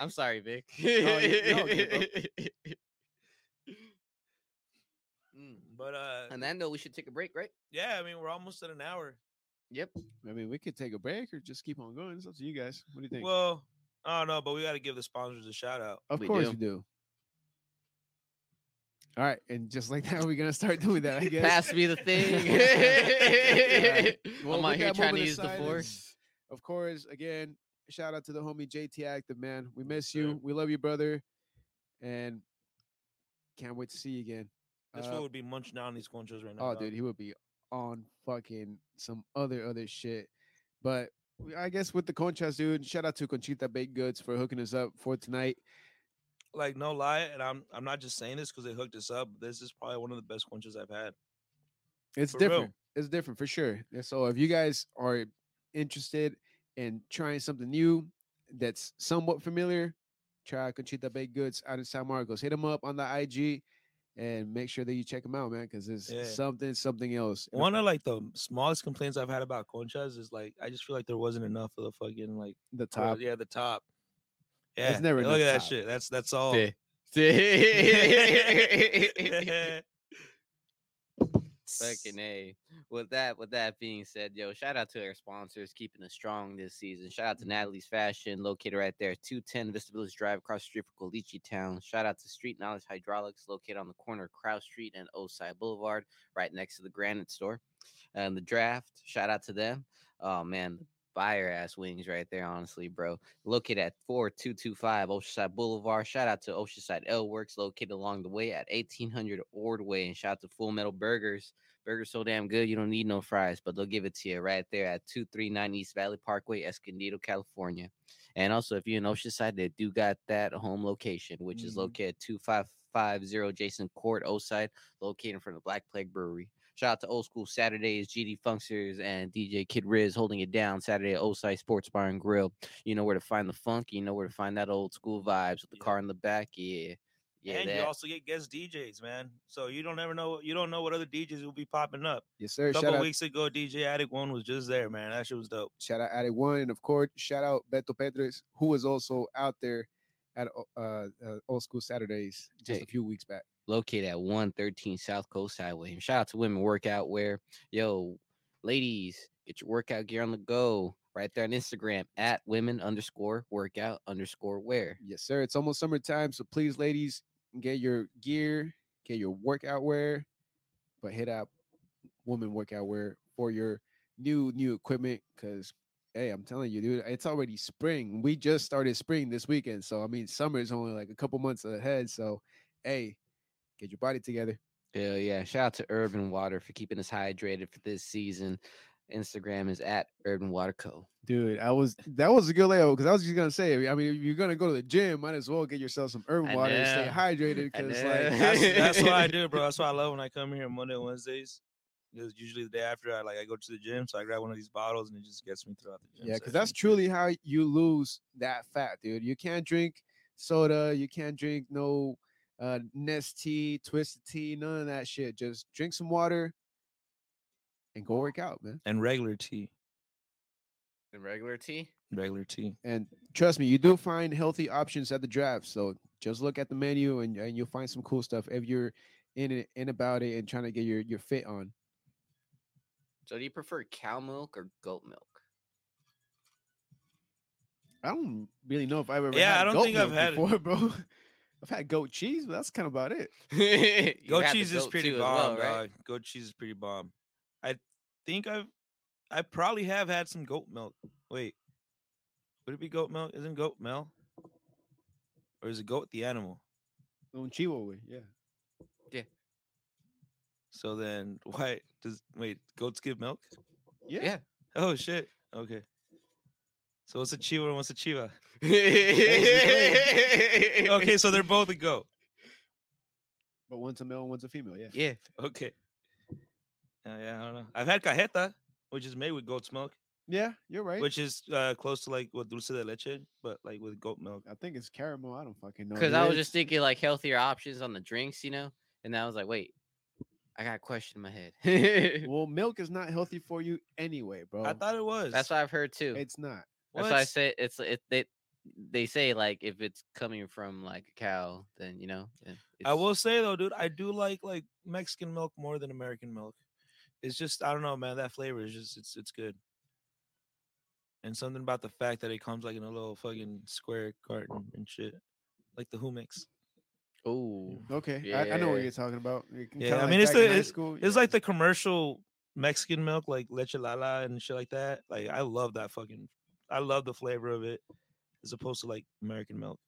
I'm sorry, Vic. you- no, good, Mm. But uh, On that note, we should take a break, right? yeah, I mean, we're almost at an hour. Yep. I mean, we could take a break or just keep on going. It's up to you guys. What do you think? Well, I don't know, but we got to give the sponsors a shout out. of we course do. we do. All right, and just like that, (laughs) we're gonna start doing that. I (laughs) guess. Pass me the thing. (laughs) Alright, well, I'm with out here trying to use the force. Of course, again, shout out to the homie JT Aktiv man. We miss sir. you. We love you, brother, and can't wait to see you again. This Uh, would be munching down these conchos right now. Oh, dog. dude, he would be on fucking some other other shit. But I guess with the conchas, dude, shout out to Conchita Baked Goods for hooking us up for tonight. Like no lie, and I'm I'm not just saying this because they hooked us up. This is probably one of the best conchos I've had. It's For real. different. It's different for sure. And so if you guys are interested in trying something new that's somewhat familiar, try Conchita Baked Goods out in San Marcos. Hit them up on the IG and make sure that you check them out, man, because it's Yeah. something, something else. One of like the smallest complaints I've had about conchas is like I just feel like there wasn't enough of the fucking like the top. yeah, the top. Yeah, it's never look at that shit. That's that's all. See. (laughs) (laughs) (laughs) Fucking A. With that, with that being said, yo, shout out to our sponsors keeping us strong this season. Shout out to mm-hmm. Natalie's Fashion, located right there, 210 Vista Village Drive, across the street from Caliche Town. Shout out to Street Knowledge Hydraulics, located on the corner of Crow Street and Osai Boulevard, right next to the Granite Store. And the draft, shout out to them. Oh man, fire ass wings right there, honestly, bro. Located at 4225 Oceanside Boulevard. Shout out to Oceanside Ale Works, located along the way at 1800 Ordway. And shout out to Full Metal Burgers. Burgers so damn good, you don't need no fries, but they'll give it to you right there at 239 East Valley Parkway, Escondido, California. And also, if you're in Oceanside, they do got that home location, which is Mhm. located 2550 Jason Court, Oside, located in front of Black Plague Brewery. Shout out to Old School Saturdays, GD Funksters, and DJ Kid Riz holding it down Saturday at Oside Sports Bar and Grill. You know where to find the funk. You know where to find that old school vibes with the Yeah. car in the back. Yeah. Yeah, and you also get guest DJs, man. So you don't ever know you don't know what other DJs will be popping up. Yes, sir. A couple weeks ago, DJ Addict One was just there, man. That shit was dope. shout out Addict One, and of course, shout out Beto Pedres, who was also out there at uh, uh, Old School Saturdays just Hey. a few weeks back. Located at 113 South Coast Highway. Shout out to Women Workout Wear. Yo, ladies, get your workout gear on the go right there on Instagram at women underscore workout underscore wear. Yes, sir. It's almost summertime, so please, ladies, get your gear, get your workout wear, but hit up women Workout Wear for your new new equipment. Cause hey, I'm telling you, dude, it's already spring. We just started spring this weekend, so I mean, summer is only like a couple months ahead. So, hey, get your body together. Hell yeah. Shout out to Urban Water for keeping us hydrated for this season. Instagram is at Urban Water Co. Dude, I was that was a good layout because I was just gonna say, I mean, if you're gonna go to the gym, might as well get yourself some urban water and stay hydrated because like (laughs) That's, that's what I do, bro. That's why I love when I come here Monday and Wednesdays. Because usually the day after I like I go to the gym, so I grab one of these bottles and it just gets me throughout the gym. Yeah, because that's truly how you lose that fat, dude. You can't drink soda, you can't drink no uh Nestea, twisted tea, none of that shit. Just drink some water and go work out, man. and regular tea, And regular tea? regular tea. And trust me, you do find healthy options at the draft. So just look at the menu and, and you'll find some cool stuff if you're in it in about it and trying to get your your fit on. So do you prefer cow milk or goat milk? I don't really know if I've ever Yeah, had I don't goat think I've milk had it. before, (laughs) bro. I've had goat cheese, but that's kind of about it. (laughs) Goat cheese is goat pretty bomb, well, right? dog. Goat cheese is pretty bomb. I think I've, I probably have had some goat milk. Wait, would it be goat milk? Isn't goat milk? Or is it goat the animal? Un chihuahua, yeah. yeah. So then (laughs) why does wait goats give milk? Yeah. Yeah. Oh shit. Okay. So what's a chihuahua and what's a chiva? okay, (laughs) Okay, so they're both a goat. But one's a male and one's a female, yeah. Yeah. Okay. Uh, yeah, I don't know. I've had cajeta, which is made with goat's milk, Yeah, you're right. which is uh, close to like what dulce de leche, but like with goat milk. I think it's caramel. I don't fucking know. Because. I was just thinking like healthier options on the drinks, you know? And I was like, wait, I got a question in my head. (laughs) Well, milk is not healthy for you anyway, bro. I thought it was. That's what I've heard too. it's not. That's why I say it's it they they say like if it's coming from like a cow, then you know. then I will say though, dude, I do like like Mexican milk more than American milk. It's just I don't know, man. That flavor is just it's it's good. And something about the fact that it comes like in a little fucking square carton and shit, like the Humix. Oh, Okay, I, I know what you're talking about. You can Yeah, kinda I like mean, it's the- it's- school, It's yeah. like the commercial Mexican milk, like leche lala and shit like that. Like I love that fucking. I love the flavor of it, as opposed to like American milk.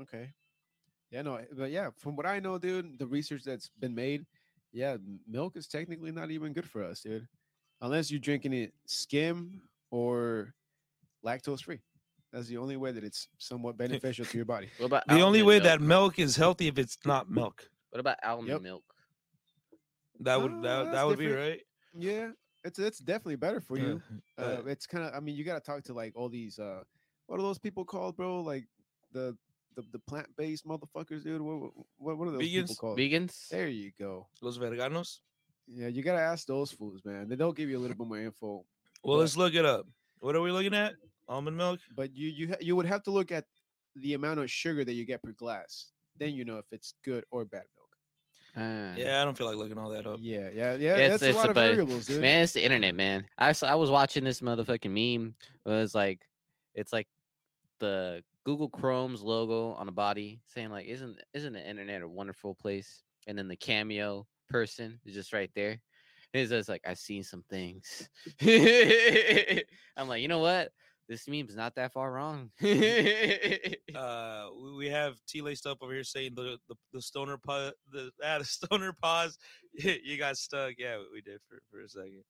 Okay. Yeah, no, but yeah, from what I know, dude, the research that's been made, yeah, milk is technically not even good for us, dude. Unless you're drinking it skim or lactose free. That's the only way that it's somewhat (laughs) beneficial to your body. what about The only way milk? that milk is healthy if it's not milk. What about almond Yep. milk? That would Ah, that, that's that would be right. Yeah, it's it's definitely better for you. Uh, Uh, it's kind of, I mean, you got to talk to like all these, uh, what are those people called, bro? Like the the, the plant based motherfuckers, dude. What, what what are those people Vegans? called? Vegans? There you go. Los veganos. Yeah, you gotta ask those fools, man. They don't give you a little bit more info, Well, But- let's look it up. What are we looking at? Almond milk. but you you you would have to look at the amount of sugar that you get per glass. Then you know if it's good or bad milk. Ah. Yeah, I don't feel like looking all that up. Yeah, yeah, yeah. It's- that's a it's lot of variables, dude. Man, it's the internet, man. I saw, I was watching this motherfucking meme. It was like, it's like the Google Chrome's logo on the body, saying like, "Isn't isn't the internet a wonderful place?" And then the cameo person is just right there. And it's just like, "I've seen some things." (laughs) I'm like, you know what? This meme's not that far wrong. (laughs) Uh, we- we have T laced up over here saying the the, the stoner pause. The (laughs) ah, the stoner pause. (laughs) you got stuck. Yeah, we did for for a second.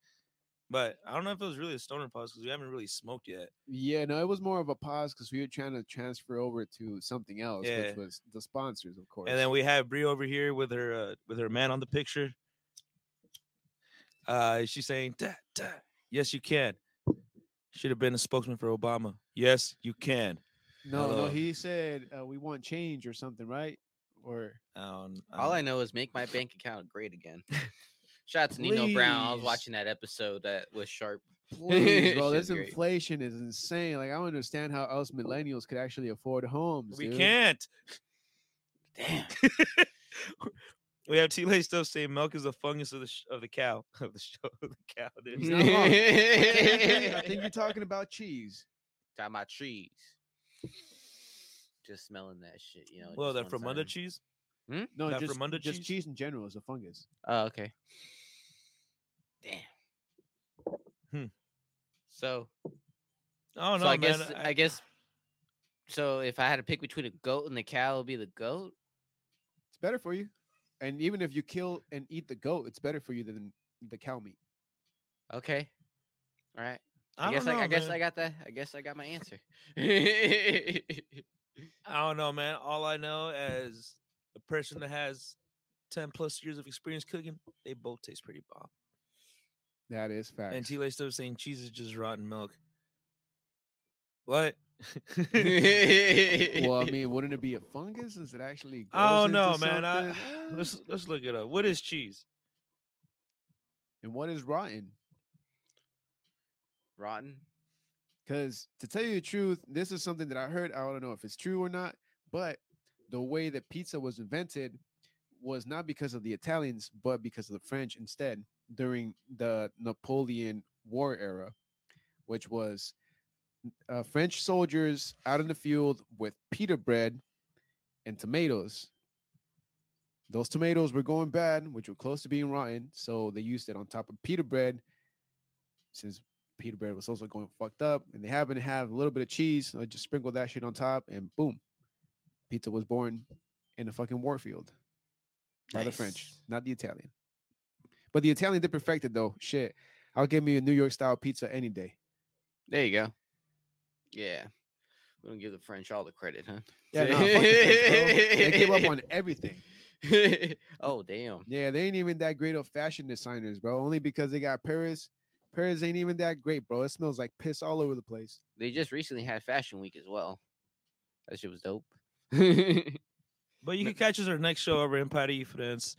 But I don't know if it was really a stoner pause because we haven't really smoked yet. Yeah, no, it was more of a pause because we were trying to transfer over to something else, Yeah. which was the sponsors, of course. And then we have Brie over here with her uh, with her man on the picture. Uh, she's saying, "Dad, dad, yes, you can." Should have been a spokesman for Obama. Yes, you can. no, no, he said uh, we want change or something, right? Or Um, All I um, know is make my (laughs) bank account great again. Shout out to Nino Brown. I was watching that episode that was sharp. please, (laughs) bro, this great. inflation is insane. Like I don't understand how us millennials could actually afford homes. we dude. can't. Damn. (laughs) we have T laced up saying milk is a fungus of the sh- of the cow (laughs) of the show (laughs) of the cow. (laughs) Dude. He's not wrong. I think you're talking about cheese. Talking about trees. Just smelling that shit, you know. well, that from under time. cheese. No, That just, Fremunda just cheese? cheese in general is a fungus. Oh, okay. Damn. Hmm. So, Oh no, so I man. guess I, guess. So if I had to pick between a goat and the cow, it would be the goat. It's better for you. And even if you kill and eat the goat, it's better for you than the cow meat. Okay. All right. I, I, guess don't know, I, I guess. I got that. I guess I got my answer. I don't know, man. All I know as a person that has ten plus years of experience cooking, they both taste pretty bomb. That is fact. And T laced up saying cheese is just rotten milk. What? (laughs) well, I (laughs) mean, wouldn't it be a fungus? Is it actually? I don't know, man. I. Uh, (sighs) let's let's look it up. What is cheese? and what is rotten? Rotten. Because to tell you the truth, this is something that I heard. I don't know if it's true or not, but the way that pizza was invented was not because of the Italians, but because of the French instead during the Napoleon War era, which was uh, French soldiers out in the field with pita bread and tomatoes. Those tomatoes were going bad, which were close to being rotten, so they used it on top of pita bread. Since pita bread was also going fucked up, and they happened to have a little bit of cheese. So I just sprinkled that shit on top, and boom, pizza was born in the fucking warfield by the French, not the Italian. But the Italian did perfect it though. Shit, I'll give me a New York style pizza any day. There you go. Yeah. We don't give the French all the credit, huh? Yeah, no, the French. They gave up on everything. (laughs) oh damn. Yeah, they ain't even that great of fashion designers, bro. Only because they got Paris. Paris ain't even that great, bro. It smells like piss all over the place. They just recently had Fashion Week as well. That shit was dope. (laughs) But you can catch us our next show over in Paris, France.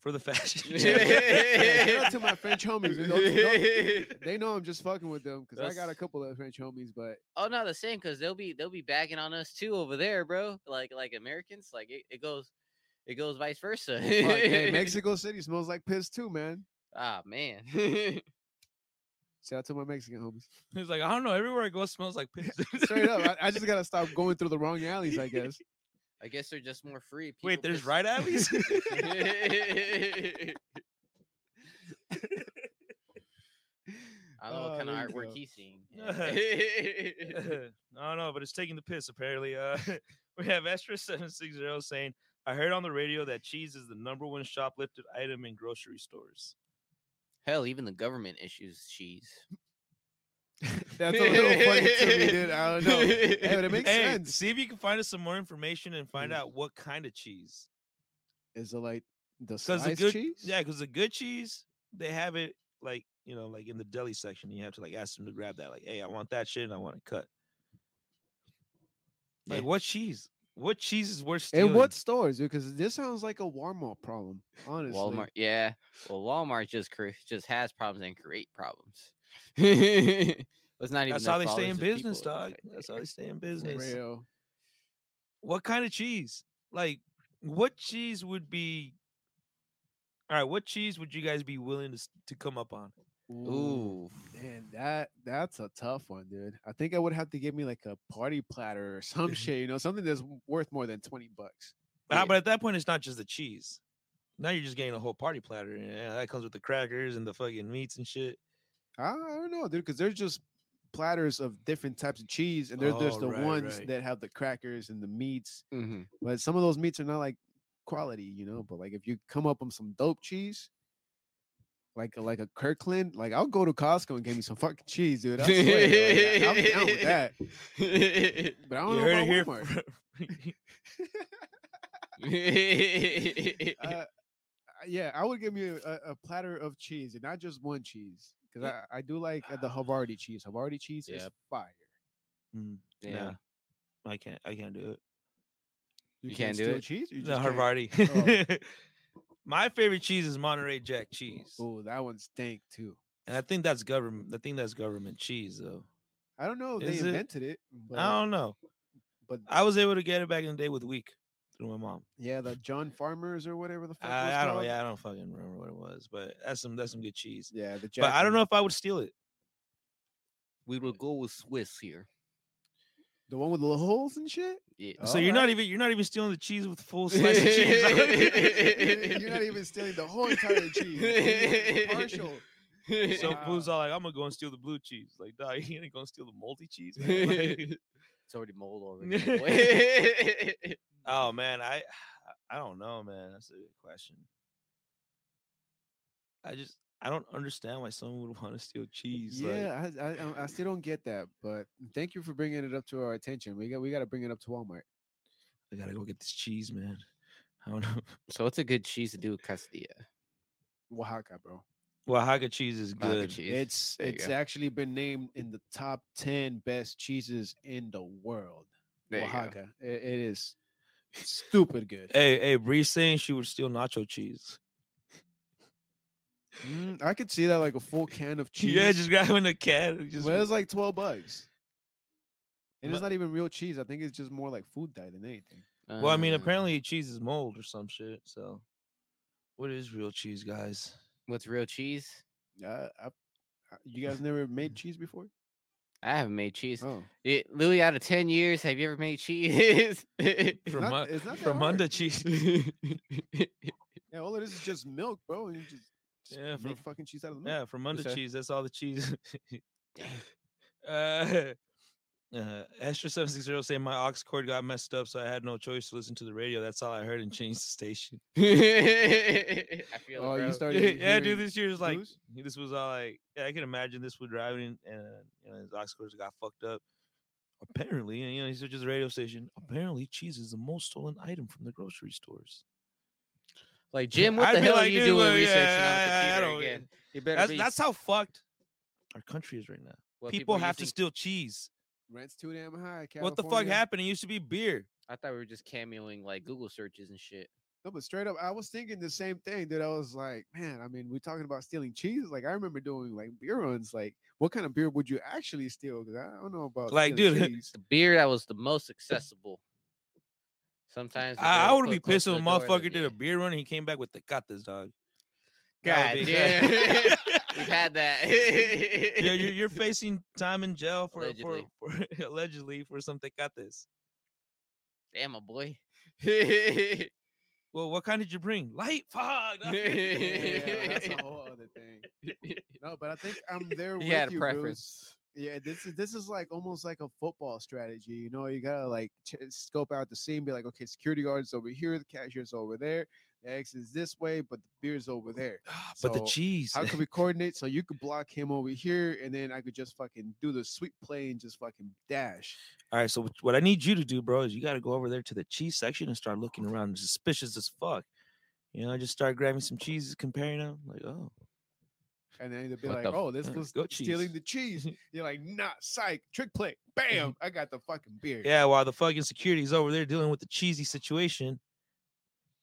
For the fashion. (laughs) Shout out to my French homies. and those- those- they know I'm just fucking with them because I got a couple of French homies, but oh no, the same because they'll be they'll be bagging on us too over there, bro. Like like Americans, like it, it goes it goes vice versa. fuck, hey, (laughs) Mexico City smells like piss too, man. Ah man. (laughs) Shout out to my Mexican homies. He's like, I don't know. Everywhere I go smells like piss. Straight up, I, I just gotta stop going through the wrong alleys, I guess. I guess they're just more free. Wait, there's right alleys. (laughs) I don't know what Oh, kind of artwork go. he's seeing. (laughs) I don't (laughs) know, but it's taking the piss. Apparently, uh, we have Estra seven six zero saying, "I heard on the radio that cheese is the number one shoplifted item in grocery stores." Hell, even the government issues cheese. (laughs) That's a little funny to me, dude. I don't know. Hey, but it makes hey, sense. see if you can find us some more information and find Mm. out what kind of cheese. Is it like the Because the sliced good, cheese? yeah, because the good cheese they have it like you know, like in the deli section. You have to like ask them to grab that. Like, hey, I want that shit and I want it cut. Like, Yeah. what cheese? What cheese is worth stealing? And what stores? Because this sounds like a Walmart problem. Honestly, Walmart, yeah. Well, Walmart just cre- just has problems and create problems. (laughs) it's not even. That's how they stay in business, dog. affected. That's how they stay in business. real. What kind of cheese? Like, what cheese would be? All right, what cheese would you guys be willing to to come up on? Ooh, Man, that that's a tough one, dude. I think I would have to give me like a party platter or (laughs) some (laughs) shit, you know, something that's worth more than 20 bucks. Ah, Yeah. but at that point, it's not just the cheese. Now you're just getting a whole party platter. and Yeah, that comes with the crackers and the fucking meats and shit. I, don't know, dude, because there's just platters of different types of cheese, and there, there's Oh, the right, ones right. that have the crackers and the meats. mhm. But some of those meats are not like quality, you know. But like if you come up with some dope cheese, like a, like a Kirkland, like I'll go to Costco and get me some fucking cheese, dude. (laughs) I swear, like, I'm down with that. (laughs) But I don't You know about here. Walmart. (laughs) uh, yeah, I would give me a, a platter of cheese and not just one cheese because I, I do like uh, the Havarti cheese. Havarti cheese is fire. Mm, yeah. I can't. I can't do it. You can't do it? cheese. You No, just can't? (laughs) My favorite cheese is Monterey Jack cheese, Oh, that one's stank too. and I think that's government. I think that's government cheese, though. I don't know if Is they it? invented it, but, I don't know. but I was able to get it back in the day with week through my mom. yeah, the John Farmers or whatever the fuck. it was I, I don't. called. Yeah, I don't fucking remember what it was, but that's some that's some good cheese. yeah, the. But I don't know if I would steal it. We will go with Swiss here. the one with the little holes and shit. Yeah. So you're not even you're not even stealing the cheese with full (laughs) slice of cheese. (laughs) You're not even stealing the whole entire cheese. You're stealing partial. So Wow. Boo's all like, I'm gonna go and steal the blue cheese. Like, dog, (laughs) you ain't gonna steal the moldy cheese. Like, it's already mold already. Oh man, I (sighs) I don't know, man. That's a good question. I just I don't understand why someone would (laughs) want to steal cheese. Yeah, I, I I- I still don't get that, but thank you for bringing it up to our attention. We got we got to bring it up to Walmart. I gotta go get this cheese, man. I don't know. (laughs) so what's a good cheese to do with Castilla? Oaxaca, bro. Oaxaca cheese is Oaxaca good. cheese. It's There it's actually been named in the top ten best cheeses in the world. There. Oaxaca, it, it is stupid good. Hey, hey, Bree's saying she would steal nacho cheese. Mm, I could see that like a full can of cheese. (laughs) Yeah, just grabbing a can. Just but it's like twelve bucks, and it's not even real cheese. I think it's just more like food dye than anything. well, I mean, Uh, apparently cheese is mold or some shit. So, what is real cheese, guys? what's real cheese? Uh, I, I- you guys never made cheese before? I haven't made cheese. Oh, It, Louis, out of ten years, have you ever made cheese? From (laughs) From not- Mu- it's not that from hard. under cheese. (laughs) (laughs) yeah. All it is is just milk, bro, and you just, just Yeah, make from- fucking cheese out of the milk. Yeah, from under cheese. That's all the cheese. uh, uh, Astra seven six zero saying my aux cord got messed up, so I had no choice to listen to the radio. That's all I heard and changed the station. (laughs) I feel Oh, it, you bro. started. (laughs) yeah, dude. This year is like blues? this was all like yeah. I can imagine this was driving and you know his aux cords got fucked up. Apparently, and, you know, he switches the radio station. Apparently, cheese is the most stolen item from the grocery stores. Like (laughs) Jim, what I'd the be hell are you dude, doing well, researching yeah, on I- I the computer again? You better That's be. that's how fucked our country is right now. what people, are have to steal cheese. Rent's too damn high. What the fuck happened? It used to be beer. I thought we were just cameoing like Google searches and shit. No, but straight up, I was thinking the same thing. That I was like, man, I mean, we're talking about stealing cheese. Like, I remember doing like beer runs. Like, what kind of beer would you actually steal? Because I don't know about Like, dude, cheese. The beer that was the most accessible. (laughs) Sometimes I, I would be pissed if a motherfucker did yeah. a beer run and he came back with the this dog. That God damn. We've had that. yeah, you're, you're (laughs) facing time in jail for Allegedly. for, for (laughs) allegedly for some tecates. Damn, my boy. Well, what kind did you bring? Light fog. (laughs) yeah, that's a whole other thing. No, but I think I'm there He with had a you, preference. Bruce. Yeah, this is this is like almost like a football strategy. You know, you gotta like ch- scope out the scene, be like, okay, security guards over here, the cashier's over there, the exit is this way, but the beer's over there. Ah, but the cheese. How can we (laughs) coordinate so you could block him over here, and then I could just fucking do the sweep play and just fucking dash. All right, so what- I need you to do, bro, is you got to go over there to the cheese section and start looking around, suspicious as fuck. You know, just start grabbing some cheeses, comparing them. Like, oh, And then they'd be What like, "Oh, this was stealing cheese." the cheese." (laughs) You're like, "Nah, psych, trick play, bam! (laughs) I got the fucking beer." yeah. While the fucking security's over there dealing with the cheesy situation,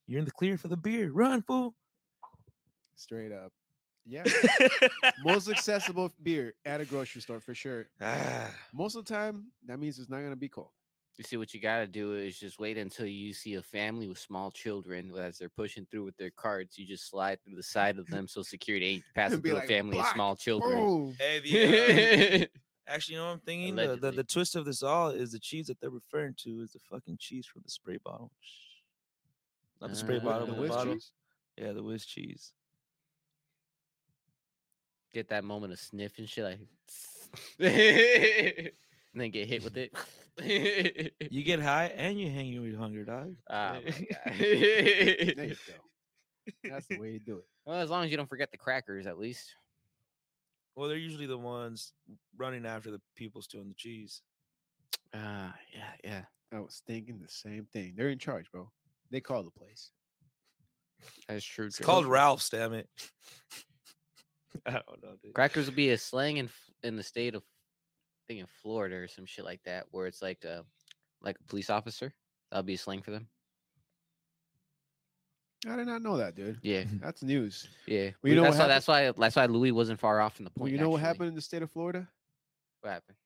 you're in the clear for the beer. Run, fool. straight up. (laughs) Yeah, most accessible beer at a grocery store for sure. ah, Most of the time, that means it's not gonna be cold. You see, what you got to do is just wait until you see a family with small children as they're pushing through with their carts. You just slide through the side of them so security ain't (laughs) passing through like, a family of small children. Boom. hey, the, uh, (laughs) actually, you know what I'm thinking? The, the the twist of this all is the cheese that they're referring to is the fucking cheese from the spray bottle. Not the spray Uh, bottle, the but the whiz bottle. cheese? Yeah, the whiz cheese. Get that moment of sniff and shit, like, (laughs) (laughs) and then get hit with it. (laughs) You get high and you hang with hunger, dog. Ah, my God. There you go. That's the way you do it. well, as long as you don't forget the crackers, at least. Well, they're usually the ones running after the people stealing the cheese. Ah, yeah, yeah. I was thinking the same thing. They're in charge, bro. They call the place. That's true. It's too. called Ralph's, damn it. (laughs) I don't know, dude. Crackers would be a slang in in the state of, I think in Florida or some shit like that, where it's like a like a police officer. That'll be a slang for them. I did not know that, dude. Yeah, (laughs) That's news. yeah. Well, you know that's what why. That's why. That's why Louis wasn't far off from the point. Well, you know what happened in the state of Florida? What happened?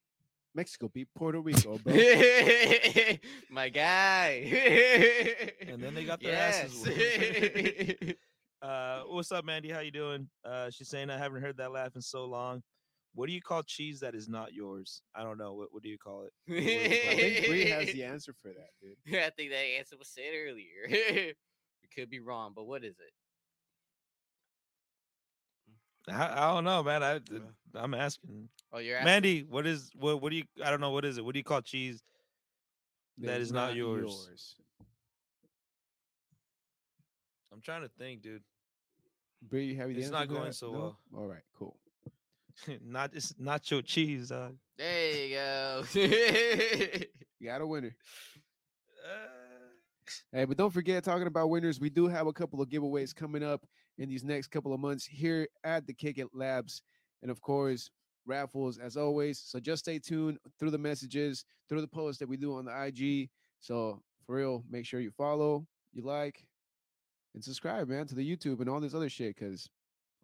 Mexico beat Puerto Rico, bro. (laughs) My guy. And then they got their asses (laughs) Uh, what's up, Mandy? How you doing? Uh, she's saying I haven't heard that laugh in so long. What do you call cheese that is not yours? I don't know. What what do you call it? (laughs) I think Bree has the answer for that, dude. I think that answer was said earlier. we could be wrong, but what is it? I, I don't know, man. I I'm asking. Oh, you're asking. Mandy, what is what what do you I don't know what is it? What do you call cheese? That is is not yours. I'm trying to think, dude. Bree, you have the It's not going that? so No? well. All right, cool. (laughs) not it's nacho cheese. Uh, There you go. (laughs) You got a winner. uh, Hey, but don't forget, talking about winners, we do have a couple of giveaways coming up in these next couple of months here at the Kick It Labs. And of course, raffles as always. So just stay tuned through the messages, through the posts that we do on the IG. So for real, make sure you follow, you like, and subscribe, man, to the YouTube and all this other shit because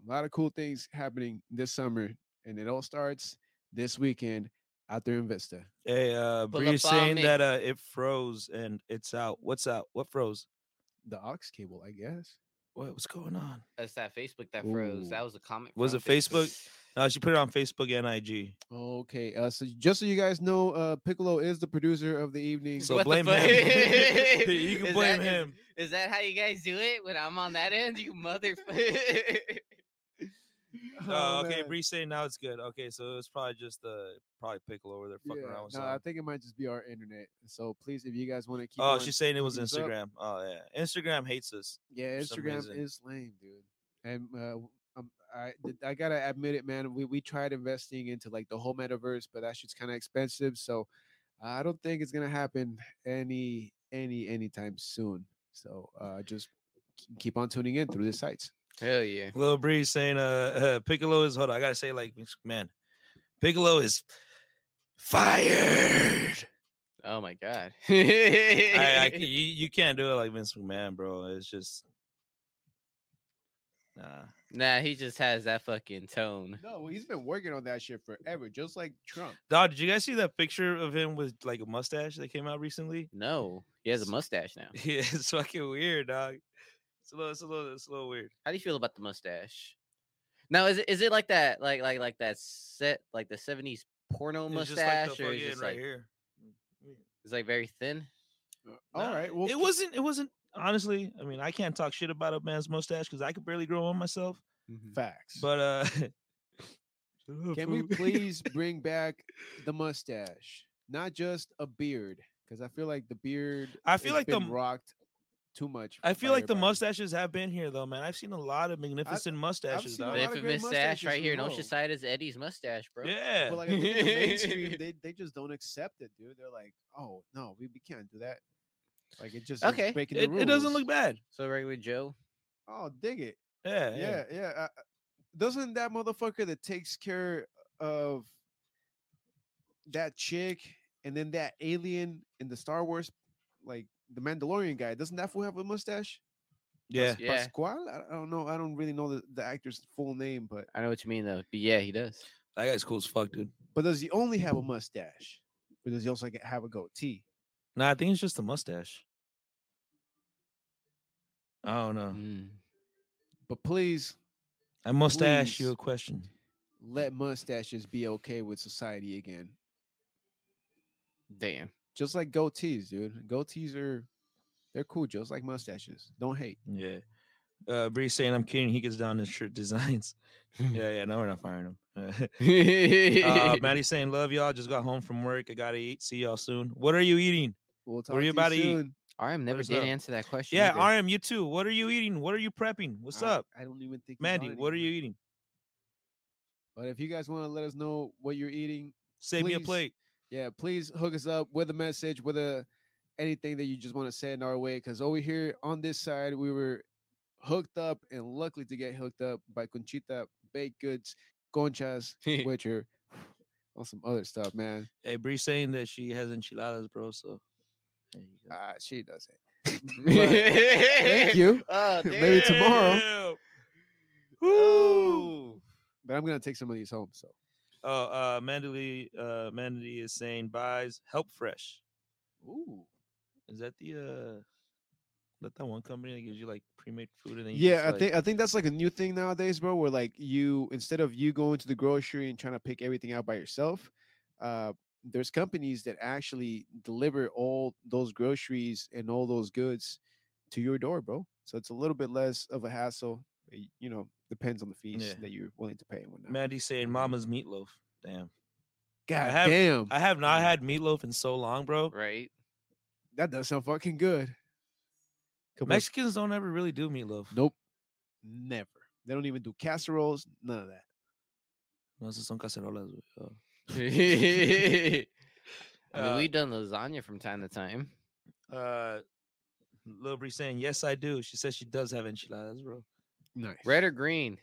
a lot of cool things happening this summer. And it all starts this weekend out there in Vista. hey, uh, Pull Bree's up saying me. that uh, it froze and it's out. What's out? What froze? The aux cable, I guess. What what's going on? That's that Facebook that froze. Ooh. That was a comment. Was it Facebook? No, she put it on Facebook and IG. Okay, uh, so just so you guys know, uh, Piccolo is the producer of the evening. So What blame him. (laughs) (laughs) you can Is blame that- is- him. Is that how you guys do it when I'm on that end? You motherfucker. (laughs) Oh, okay. man. Bree's saying now it's good. Okay, so it's probably just uh probably pickle over there fucking Yeah, around with no, I think it might just be our internet. So please, if you guys want to keep, Oh, she's saying it was us up- Instagram. Oh yeah, Instagram hates us. Yeah, Instagram is lame, dude. And uh, um, I I gotta admit it, man. We we tried investing into like the whole metaverse, but that shit's kind of expensive. So I don't think it's gonna happen any any anytime soon. So uh, just keep on tuning in through the sites. Hell yeah. Little Breeze saying uh, uh Piccolo is hold on, I gotta say like man, Piccolo is fired. Oh my god. (laughs) I, I, you, you can't do it like Vince McMahon, bro. It's just nah. nah, he just has that fucking tone. No, well, he's been working on that shit forever, just like Trump. Dog, did you guys see that picture of him with like a mustache that came out recently? No, he has a mustache now. (laughs) Yeah, it's fucking weird, dog. It's a little, it's a little, it's a little weird. How do you feel about the mustache? Now, is it is it like that, like like like that set, like the seventies porno It's mustache, just like the or is fucking just right like here. Mm, it's like very thin? All Nah, right, well, it wasn't. It wasn't. Honestly, I mean, I can't talk shit about a man's mustache because I could barely grow one myself. Mm-hmm. facts. But uh, (laughs) Can we please bring back the mustache, not just a beard? Because I feel like the beard. I feel has like the been m- rocked too much. I feel by like the mustaches have been here though, man. I've seen a lot of magnificent mustaches. seen a. The lot of great infamous stash right here in as well. Oceanside is Eddie's mustache, bro. Yeah, But like I think in the mainstream, (laughs) they they just don't accept it, dude. They're like, oh no, we, we can't do that. Like it just Okay. breaking it, the it doesn't look bad. So regular Joe. Oh, dig it. Yeah, Yeah, yeah. uh, uh, doesn't that motherfucker that takes care of that chick and then that alien in the Star Wars, like the Mandalorian guy, doesn't that fool have a mustache? yeah. Yeah. Pasquale? I, I don't know. I don't really know the, the actor's full name, but I know what you mean though. But yeah, he does. That guy's cool as fuck, dude. but does he only have a mustache? Or does he also get- have a goatee? Nah, I think it's just a mustache. I don't know. Mm. But please I must ask you Please. a question. let mustaches be okay with society again. Damn. Just like goatees, dude. Goatees are they're cool, just like mustaches. Don't hate. Yeah. Uh Bree saying I'm kidding. He gets down his shirt designs. (laughs) yeah, yeah. No, we're not firing him. (laughs) uh (laughs) Maddie saying, Love y'all. Just got home from work. I gotta eat. See y'all soon. What are you eating? We'll talk are you to about to eat? soon. RM never us did up. answer that question. Yeah, either. RM, you too. What are you eating? What are you prepping? What's I- up? I don't even think he's Mandy, what are you eating? But if you guys want to let us know what you're eating, Save me a plate. Yeah, please hook us up with a message, with a anything that you just want to send our way. Because over here on this side, we were hooked up and luckily to get hooked up by Conchita Baked Goods, Conchas, which are on some other stuff, man. Hey, Bree saying that she has enchiladas, bro. So. Ah, she does it. (laughs) (laughs) Thank you. (laughs) Oh, Maybe tomorrow. Damn. Woo. But I'm gonna take some of these home. So Oh, uh, Mandy, uh, Mandy is saying buys HelloFresh. ooh. Is that the uh, that that one company that gives you like pre-made food and then you Yeah, I like- think I think that's like a new thing nowadays, bro. Where like you instead of you going to the grocery and trying to pick everything out by yourself, uh, there's companies that actually deliver all those groceries and all those goods to your door, bro. So it's a little bit less of a hassle. You know, depends on the fees Yeah. that you're willing to pay and whatnot. Mandy's saying Mama's meatloaf. Damn, God have- damn, I have not had meatloaf in so long, bro. Right. that does sound fucking good. Couple of- Mexicans don't ever really do meatloaf. nope, never. They don't even do casseroles. None of that. No, esas son cacerolas. güey. Oh. (laughs) (laughs) I mean, Uh, we've done lasagna from time to time. Uh, Lil Bree saying yes, I do. She says she does have enchiladas, bro. Nice. Red or green?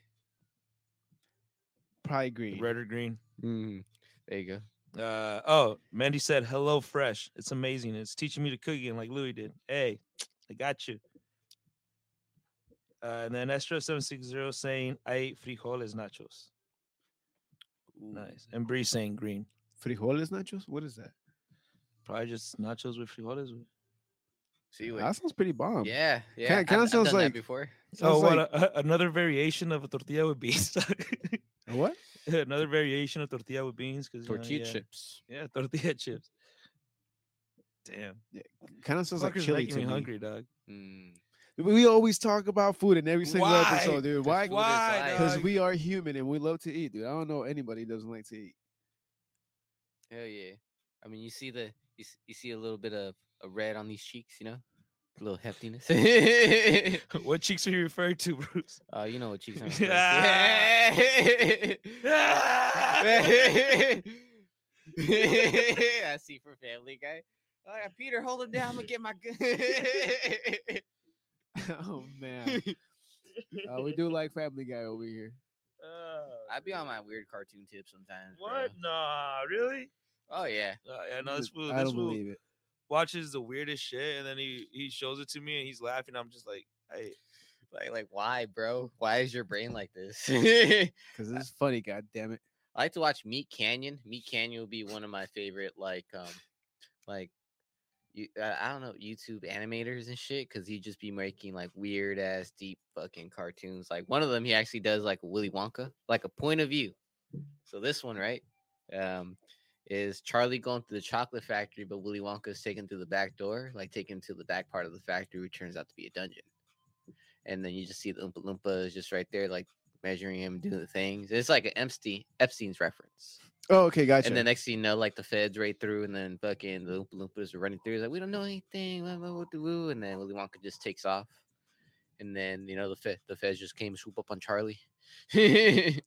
Probably green. Red or green. Mm, there you go. Uh oh, Mandy said HelloFresh. It's amazing. It's teaching me to cook again like Louis did. Hey, (tsk) I got you. Uh, and then Estro seven six zero saying I ate frijoles nachos. Nice. And Bree saying green. Frijoles nachos? What is that? Probably just nachos with frijoles. See what? That sounds pretty bomb. Yeah, yeah. kinda I've- I've sounds done that like- before. Oh, Sounds what like- a, a- another variation of a tortilla with beans. (laughs) A what? another variation of tortilla with beans because Tortilla yeah, chips. Yeah, tortilla (laughs) chips. Damn, Kind of sounds like chili making to me me. hungry, dog. Mm. We always talk about food in every single Why? episode, dude. Why? Why? Because we are human and we love to eat, dude. I don't know anybody who doesn't like to eat. Hell yeah. I mean, you see the you, you see a little bit of a red on these cheeks, you know, a little heftiness. (laughs) (laughs) what cheeks are you referring to, Bruce? uh, you know what cheeks are. (laughs) I see for Family Guy. Oh, yeah, Peter, hold him down. I'm gonna get my gun. oh man, uh, we do like Family Guy over here. I'd be on my weird cartoon tip sometimes. bro. what? Nah, really? Oh yeah. Uh, yeah, no, this fool, I this don't fool, believe it. Watches the weirdest shit, and then he he shows it to me, and he's laughing. I'm just like, hey, Like, like why, bro? Why is your brain like this? (laughs) Because it's funny. God damn it. I like to watch Meat Canyon. Meat Canyon would be one of my favorite, like, um, like, you, uh, I don't know, YouTube animators and shit, because he'd just be making like weird ass, deep fucking cartoons. Like one of them, he actually does like a Willy Wonka, like a point of view. So this one, right, um, is Charlie going through the chocolate factory, but Willy Wonka is taken through the back door, like taken to the back part of the factory, which turns out to be a dungeon. And then you just see the Oompa Loompa is just right there, like measuring him, doing the things. It's like an Epstein Epstein's reference. Oh, okay, gotcha. And the next thing you know, like the feds right through, and then fucking the Oompa Loompas are running through. It's like we don't know anything, blah, blah, blah, woo," and then Willy Wonka just takes off. And then you know the fe- the feds just came swoop up on Charlie. (laughs)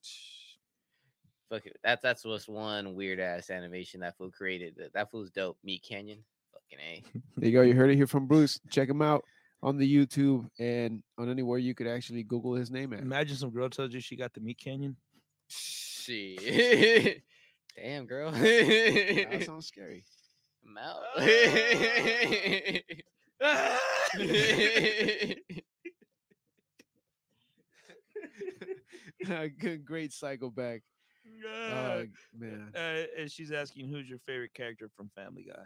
Fuck it, that's that's what's one weird ass animation that fool created. That, that fool's dope. Meat Canyon, fucking a. (laughs) there you go. You heard it here from Bruce. Check him out on the YouTube and on anywhere you could actually Google his name at. imagine some girl tells you she got the meat canyon. Shit. (laughs) Damn, girl. That sounds scary. (laughs) I'm out. Good, great cycle back. Oh man. Uh, and she's asking who's your favorite character from Family Guy.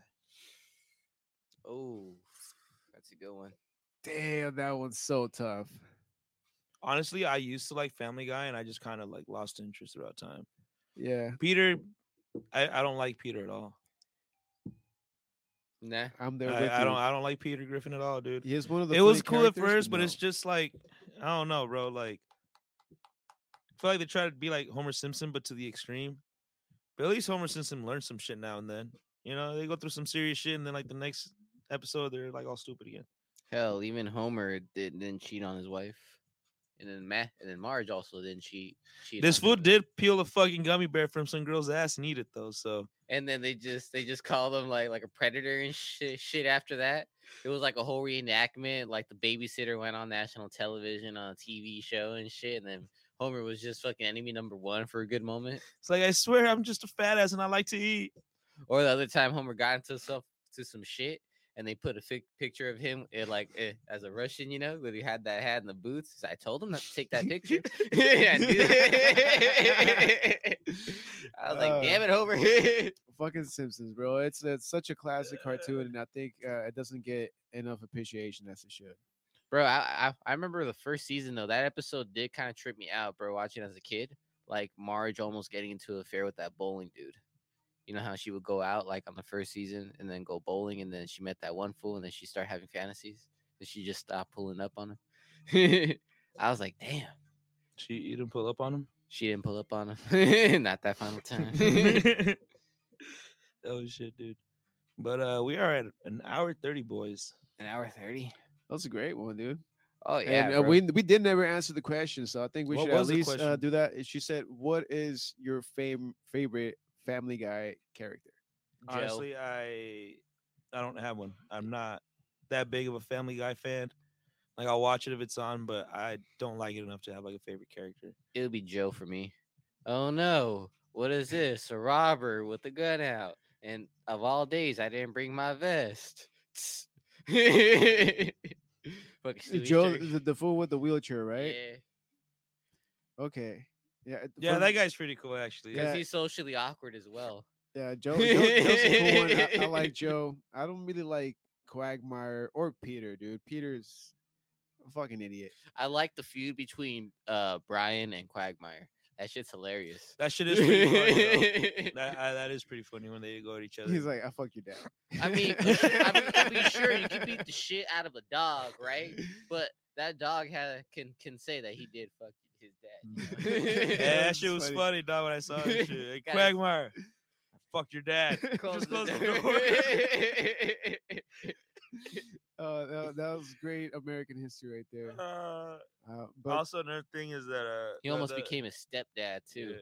oh, that's a good one. Damn, that one's so tough. Honestly, I used to like Family Guy, and I just kind of like lost interest throughout time. Yeah, Peter, I, I don't like Peter at all. Nah. I'm there I, with I you. don't I don't like Peter Griffin at all, dude. He is one of the. it was cool at first, but it's just like I don't know, bro. Like I feel like they try to be like Homer Simpson, but to the extreme. But at least Homer Simpson learns some shit now and then. You know, they go through some serious shit, and then like the next episode, they're like all stupid again. Hell, even Homer did, didn't cheat on his wife, and then Matt, and then Marge also didn't cheat. cheat This fool him. did peel a fucking gummy bear from some girl's ass and eat it though. So and then they just they just called him like like a predator and shit. Shit after that, it was like a whole reenactment. Like the babysitter went on national television on a TV show and shit, and then Homer was just fucking enemy number one for a good moment. it's like I swear I'm just a fat ass and I like to eat. Or the other time Homer got into some to some shit and they put a fic- picture of him eh, like eh, as a Russian, you know, when he had that hat in the boots. So I told him not to take that picture. (laughs) (laughs) Yeah. (laughs) I was like, Uh, damn it, Homer. fucking Simpsons, bro. It's it's such a classic cartoon, and I think uh, it doesn't get enough appreciation as it should. Bro, I, I I remember the first season though. That episode did kind of trip me out, bro. Watching as a kid, like Marge almost getting into an affair with that bowling dude. You know how she would go out like on the first season and then go bowling, and then she met that one fool, and then she started having fantasies, and she just stopped pulling up on him. (laughs) I was like, damn, She you didn't pull up on him. she didn't pull up on him. (laughs) Not that final time. (laughs) oh shit, dude. But uh we are at an hour thirty, boys. An hour thirty. That's a great one, dude. Oh yeah, and uh, we we did never answer the question, so I think we What should at least uh, do that. She said, "What is your fam- favorite Family Guy character?" Joe. Honestly, I I don't have one. I'm not that big of a Family Guy fan. Like I'll watch it if it's on, but I don't like it enough to have like a favorite character. it would be Joe for me. Oh no, what is this? A robber with a gun out. And of all days, I didn't bring my vest. (laughs) Fucking Joe, jerk. the, the fool with the wheelchair, right? Yeah, Okay. Yeah. Yeah, that guy's pretty cool actually. because Yeah. he's socially awkward as well. Yeah, (laughs) Joe. Joe Joe's a cool one. I, I like (laughs) Joe. I don't really like Quagmire or Peter, dude. Peter's a fucking idiot. I like the feud between uh Brian and Quagmire. That shit's hilarious. That shit is pretty funny. Though. (laughs) That, I, that is pretty funny when they go at each other. He's like, I fuck your dad. I mean, (laughs) I mean, I mean, sure, you can beat the (laughs) shit out of a dog, right? But that dog had can can say that he did fuck his dad. you know? yeah, that shit was funny. funny, dog. When I saw that shit, like, Guys. Quagmire, I fucked your dad. Just close the door. Oh, that, (laughs) that was great American history right there. Uh, Uh, but also, another thing is that uh, he almost the- became a stepdad too.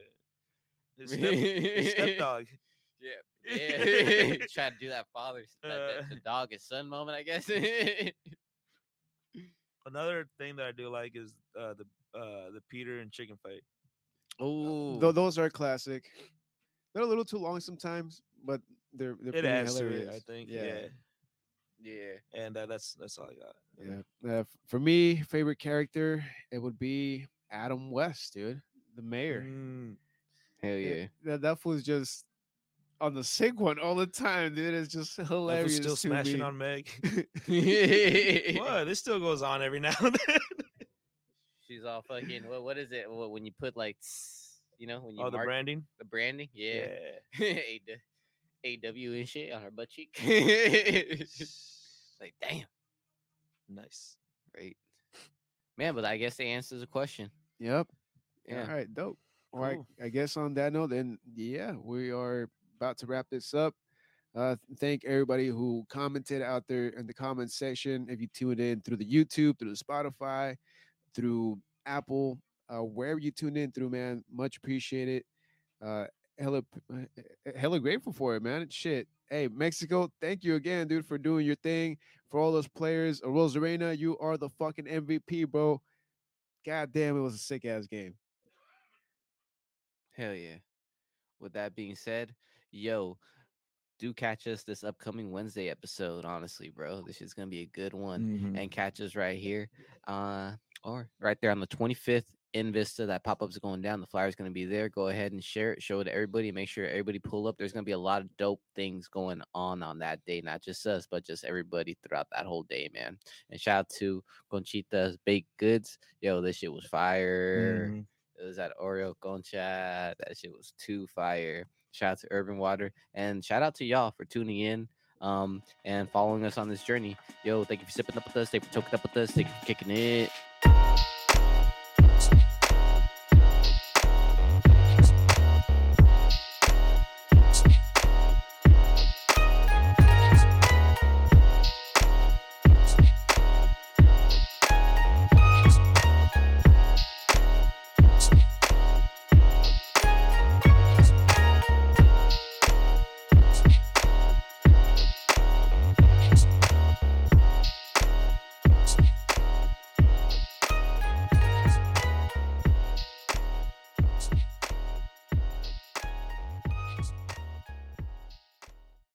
yeah, his, step, his stepdog. (laughs) Yeah, yeah. (laughs) Trying to do that father, that, that- Uh. the dog and son moment, I guess. Another thing that I do like is uh, the uh, the Peter and chicken fight. oh, tho- those are classic. They're a little too long sometimes, but they're they're It pretty hilarious. it, I think. Yeah. Yeah. Yeah. and uh, that's that's all I got. Yeah. Uh, for me, favorite character, it would be Adam West, dude, the mayor. Mm, Hell Yeah, yeah. That that fool's just on the sick one all the time, dude. It's just that was hilarious. still to smashing me. on Meg. (laughs) (laughs) What? This still goes on every (laughs) now and then. She's all fucking. What? What is it? What, when you put like, you know, when you oh, the branding. the branding? Yeah. A AW and shit on her butt cheek. Like, damn. Nice. Great. Man, but I guess the answer is a question. Yep. Yeah. All right, dope. All right. Cool. I guess on that note, then yeah, we are about to wrap this up. Uh, thank everybody who commented out there in the comment section. If you tuned in through the YouTube, through the Spotify, through Apple, uh, wherever you tune in through, man, much appreciated. Uh, hella, uh, hella grateful for it, man. It's shit. Hey, Mexico, thank you again, dude, for doing your thing. For all those players, uh, Arozarena, you are the fucking MVP, bro. God damn, it was a sick ass game. Hell yeah. With that being said, yo, do catch us this upcoming Wednesday episode. Honestly, bro, this is gonna be a good one. Mhm. And catch us right here, uh, or right there on the 25th in Vista. That pop up's going down. The flyer's gonna be there. Go ahead and share it. Show it to everybody. Make sure everybody pull up. There's gonna be a lot of dope things going on on that day. Not just us, but just everybody throughout that whole day, man. And shout out to Conchita's Baked Goods. Yo, this shit was fire. Mhm. It was at Oreo Concha. That shit was too fire. Shout out to Urban Water and shout out to y'all for tuning in um and following us on this journey. Yo, thank you for sipping up with us. Thank you for toking up with us. Thank you for kicking it.